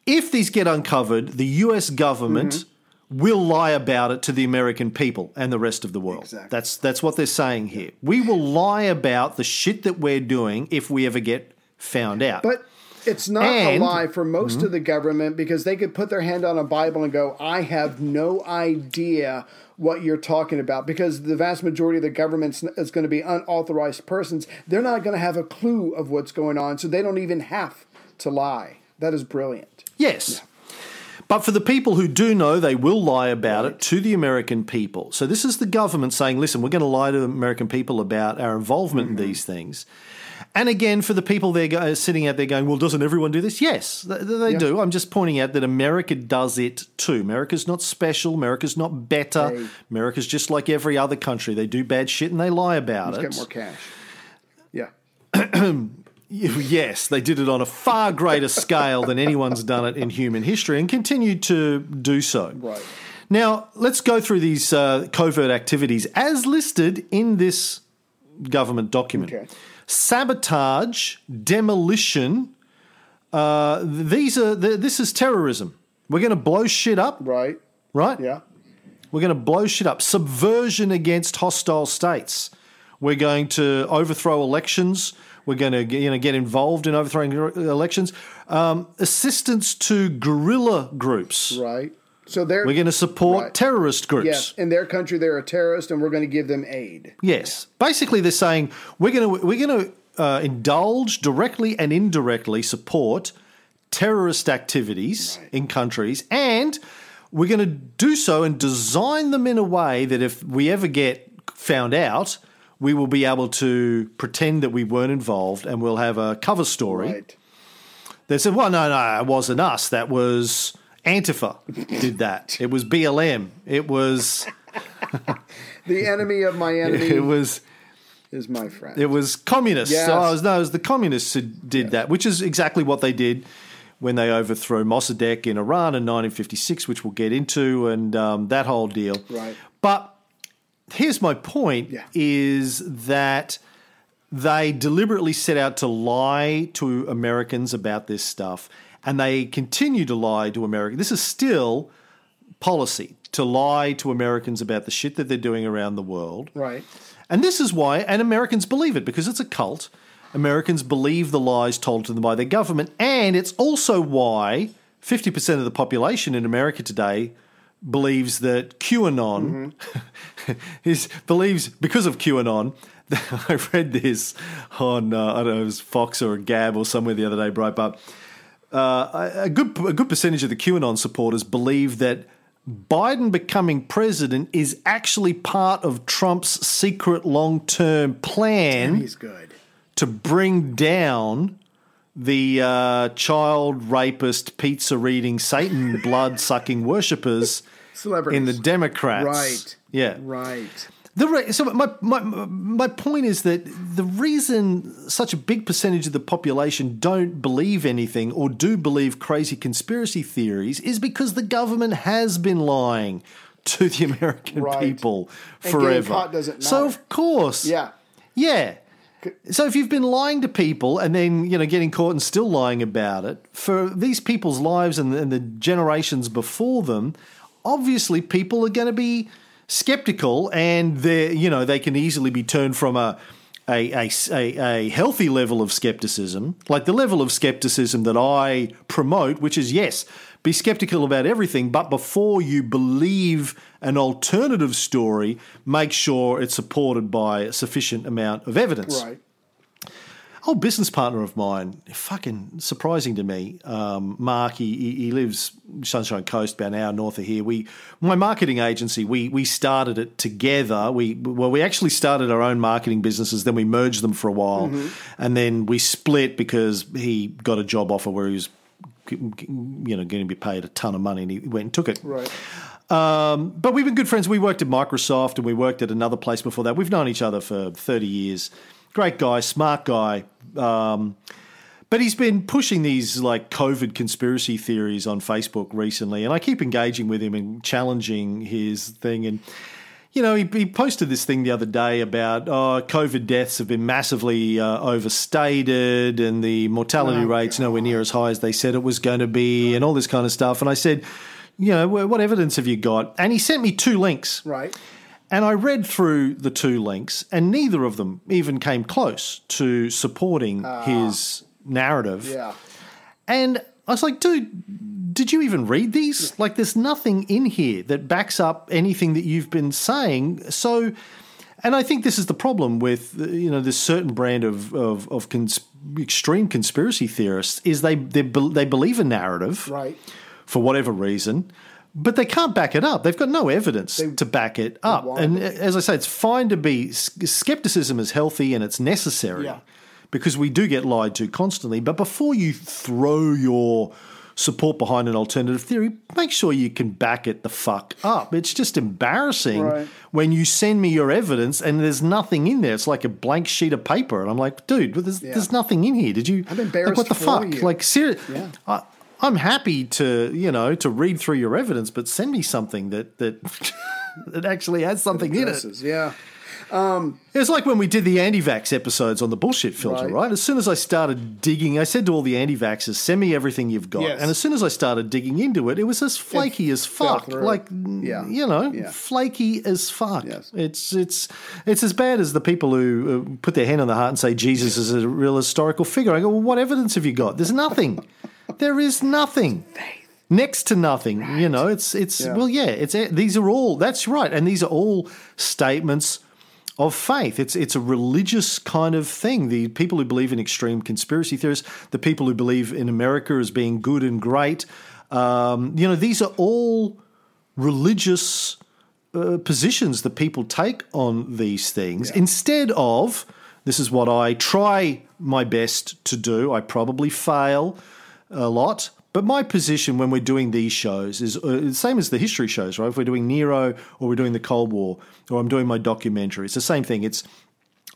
if these get uncovered, the US government mm-hmm. will lie about it to the American people and the rest of the world. That's that's what they're saying here. We will lie about the shit that we're doing if we ever get found out. But it's not And- a lie for most Mhm. of the government because they could put their hand on a Bible and go, I have no idea what you're talking about because the vast majority of the government is going to be unauthorized persons. They're not going to have a clue of what's going on, so they don't even have to lie. That is brilliant. Yes. But for the people who do know, they will lie about it to the American people. So this is the government saying, listen, we're going to lie to the American people about our involvement in these things. And again, for the people there go, sitting out there going, well, doesn't everyone do this? Yes, th- th- they Yeah. do. I'm just pointing out that America does it too. America's not special. America's not better. Hey. America's just like every other country. They do bad shit and they lie about Let's it. get more cash. Yeah. Yes, they did it on a far greater scale than anyone's done it in human history and continue to do so. Right. Now, let's go through these uh, covert activities as listed in this government document Okay. Sabotage, demolition. Uh, these are th- this is terrorism. We're going to blow shit up, Right. right? Yeah. We're going to blow shit up. Subversion against hostile states. We're going to overthrow elections. We're going to you know, get involved in overthrowing elections. Um, assistance to guerrilla groups. Right. So they're We're going to support Right. terrorist groups. Yes, in their country they're a terrorist, and we're going to give them aid. Yes. Basically, they're saying we're going to we're going to uh, indulge directly and indirectly support terrorist activities in countries, and we're going to do so and design them in a way that if we ever get found out, we will be able to pretend that we weren't involved, and we'll have a cover story. Right. They said, "Well, no, no, it wasn't us. That was Antifa did that. It was BLM. It was." The enemy of my enemy It was is my friend. It was communists. Yes. So I was, no, it was the communists who did that, which is exactly what they did when they overthrew Mossadegh in Iran in 1956, which we'll get into, and um, that whole deal. Right. But here's my point: Yeah. is that they deliberately set out to lie to Americans about this stuff, and they continue to lie to America. This is still policy to lie to Americans about the shit that they're doing around the world. right. And this is why, and Americans believe it because it's a cult. Americans believe the lies told to them by their government. And it's also why 50% of the population in America today believes that QAnon is believes because of QAnon. I read this on uh, I don't know it was Fox or Gab or somewhere the other day, Breitbart. Uh, a good a good percentage of the QAnon supporters believe that Biden becoming president is actually part of Trump's secret long term plan He's good. to bring down the uh, child rapist, pizza reading, Satan blood sucking worshippers in the Democrats. Right. Yeah. Right. The re- so my, my my point is that the reason such a big percentage of the population don't believe anything or do believe crazy conspiracy theories is because the government has been lying to the American Right. people forever. So of course, Yeah. yeah. So if you've been lying to people and then you know getting caught and still lying about it for these people's lives and, and the generations before them, obviously people are going to be skeptical and they you know they can easily be turned from a a, a, a, healthy level of skepticism, like the level of skepticism that I promote, which is yes, be skeptical about everything, but before you believe an alternative story, make sure it's supported by a sufficient amount of evidence. Right. Old business partner of mine, fucking surprising to me, um, Mark. He, he lives Sunshine Coast, about an hour north of here. We, my marketing agency, we we started it together. We well, we actually started our own marketing businesses. Then we merged them for a while, and then we split because he got a job offer where he was, you know, going to be paid a ton of money, and he went and took it. Right. Um, but we've been good friends. We worked at Microsoft and we worked at another place before that. We've known each other for 30 years. Great guy, smart guy. Um, but he's been pushing these like COVID conspiracy theories on Facebook recently, and I keep engaging with him and challenging his thing. And you know, he, he posted this thing the other day about oh, COVID deaths have been massively uh, overstated, and the mortality rate's nowhere near as high as they said it was going to be, and all this kind of stuff. And I said, you know, what evidence have you got? And he sent me two links. Right. And I read through the two links, and neither of them even came close to supporting ah. his narrative. Yeah. And I was like, dude, did you even read these? Like, there's nothing in here that backs up anything that you've been saying. So, and I think this is the problem with you know this certain brand of of, of cons- extreme conspiracy theorists is they they, be- they believe a narrative Right. for whatever reason, but they can't back it up. They've got no evidence to back it up. And uh, as I say, it's fine to be skepticism is healthy and it's necessary Yeah. because we do get lied to constantly. But before you throw your support behind an alternative theory, make sure you can back it the fuck up. It's just embarrassing Right. when you send me your evidence and there's nothing in there. It's like a blank sheet of paper, and I'm like, dude, there's, there's nothing in here. Did you? I'm embarrassed Like, what the fuck? you. Like, seriously. Yeah. I'm happy to, you know, to read through your evidence, but send me something that that that actually has something in it. Addresses, Yeah. It's like when we did the anti-vax episodes on the bullshit filter, Right. right? As soon as I started digging, I said to all the anti-vaxxers, "Send me everything you've got." Yes. And as soon as I started digging into it, it was as flaky as fuck. Like, Yeah. you know, Yeah. flaky as fuck. Yes. It's it's it's as bad as the people who uh, put their hand on the heart and say Jesus is a real historical figure. I go, well, what evidence have you got? There's nothing. there is nothing. Next to nothing, you know. It's it's Yeah. well, yeah. It's these are all. That's right, and these are all statements of faith. It's it's a religious kind of thing. The people who believe in extreme conspiracy theories, the people who believe in America as being good and great, um, you know, these are all religious uh, positions that people take on these things instead of. This is what I try my best to do. I probably fail a lot. But my position when we're doing these shows is uh, the same as the history shows, right? If we're doing Nero or we're doing the Cold War or I'm doing my documentary, it's the same thing. It's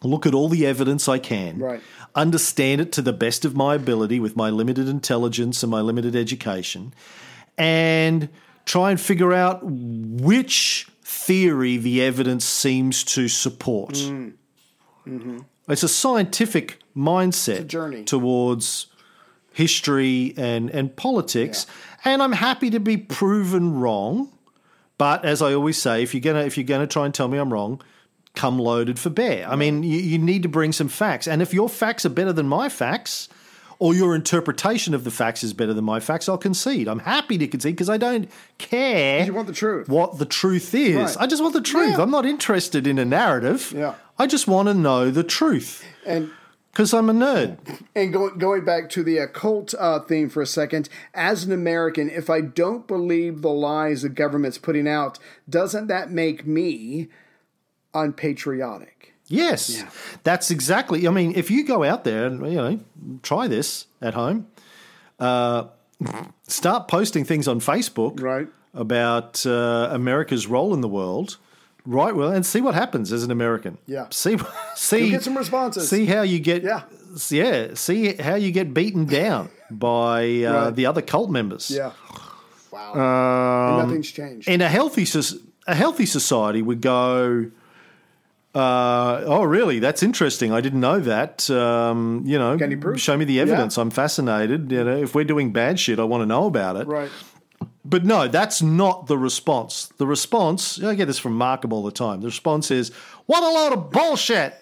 look at all the evidence I can, Right. understand it to the best of my ability with my limited intelligence and my limited education, and try and figure out which theory the evidence seems to support. It's a scientific mindset journey. towards history and, and politics. And I'm happy to be proven wrong. But as I always say, if you're gonna if you're gonna try and tell me I'm wrong, come loaded for bear. I mean, you, you need to bring some facts. And if your facts are better than my facts, or your interpretation of the facts is better than my facts, I'll concede. I'm happy to concede because I don't care You want the truth. what the truth is. Right. I just want the truth. Yeah. I'm not interested in a narrative. Yeah. I just want to know the truth. And because I'm a nerd. And going going back to the occult uh, theme for a second, as an American, if I don't believe the lies the government's putting out, doesn't that make me unpatriotic? Yes, that's exactly. I mean, if you go out there and you know try this at home, uh, start posting things on Facebook, right, about uh, America's role in the world, right? Well, and see what happens as an American. Yeah. see see You'll get some responses. See how you get. Yeah. yeah. See how you get beaten down by uh, Right. the other cult members. Yeah. Wow. Um, And nothing's changed. And a healthy a healthy society would go. Uh, oh, really? That's interesting. I didn't know that. Um, you know, show me the evidence. I'm fascinated. You know, if we're doing bad shit, I want to know about it. Right. But no, that's not the response. The response, I get this from Markham all the time. The response is, "What a load of bullshit!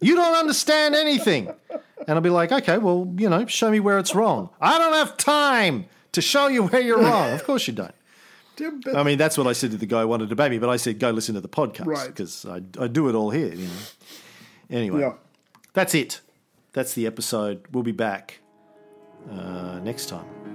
You don't understand anything." And I'll be like, "Okay, well, you know, show me where it's wrong." I don't have time to show you where you're wrong. Of course you don't. I mean, that's what I said to the guy who wanted to me, but I said, go listen to the podcast Right. because I, I do it all here. You know? Anyway, Yeah. that's it. That's the episode. We'll be back uh, next time.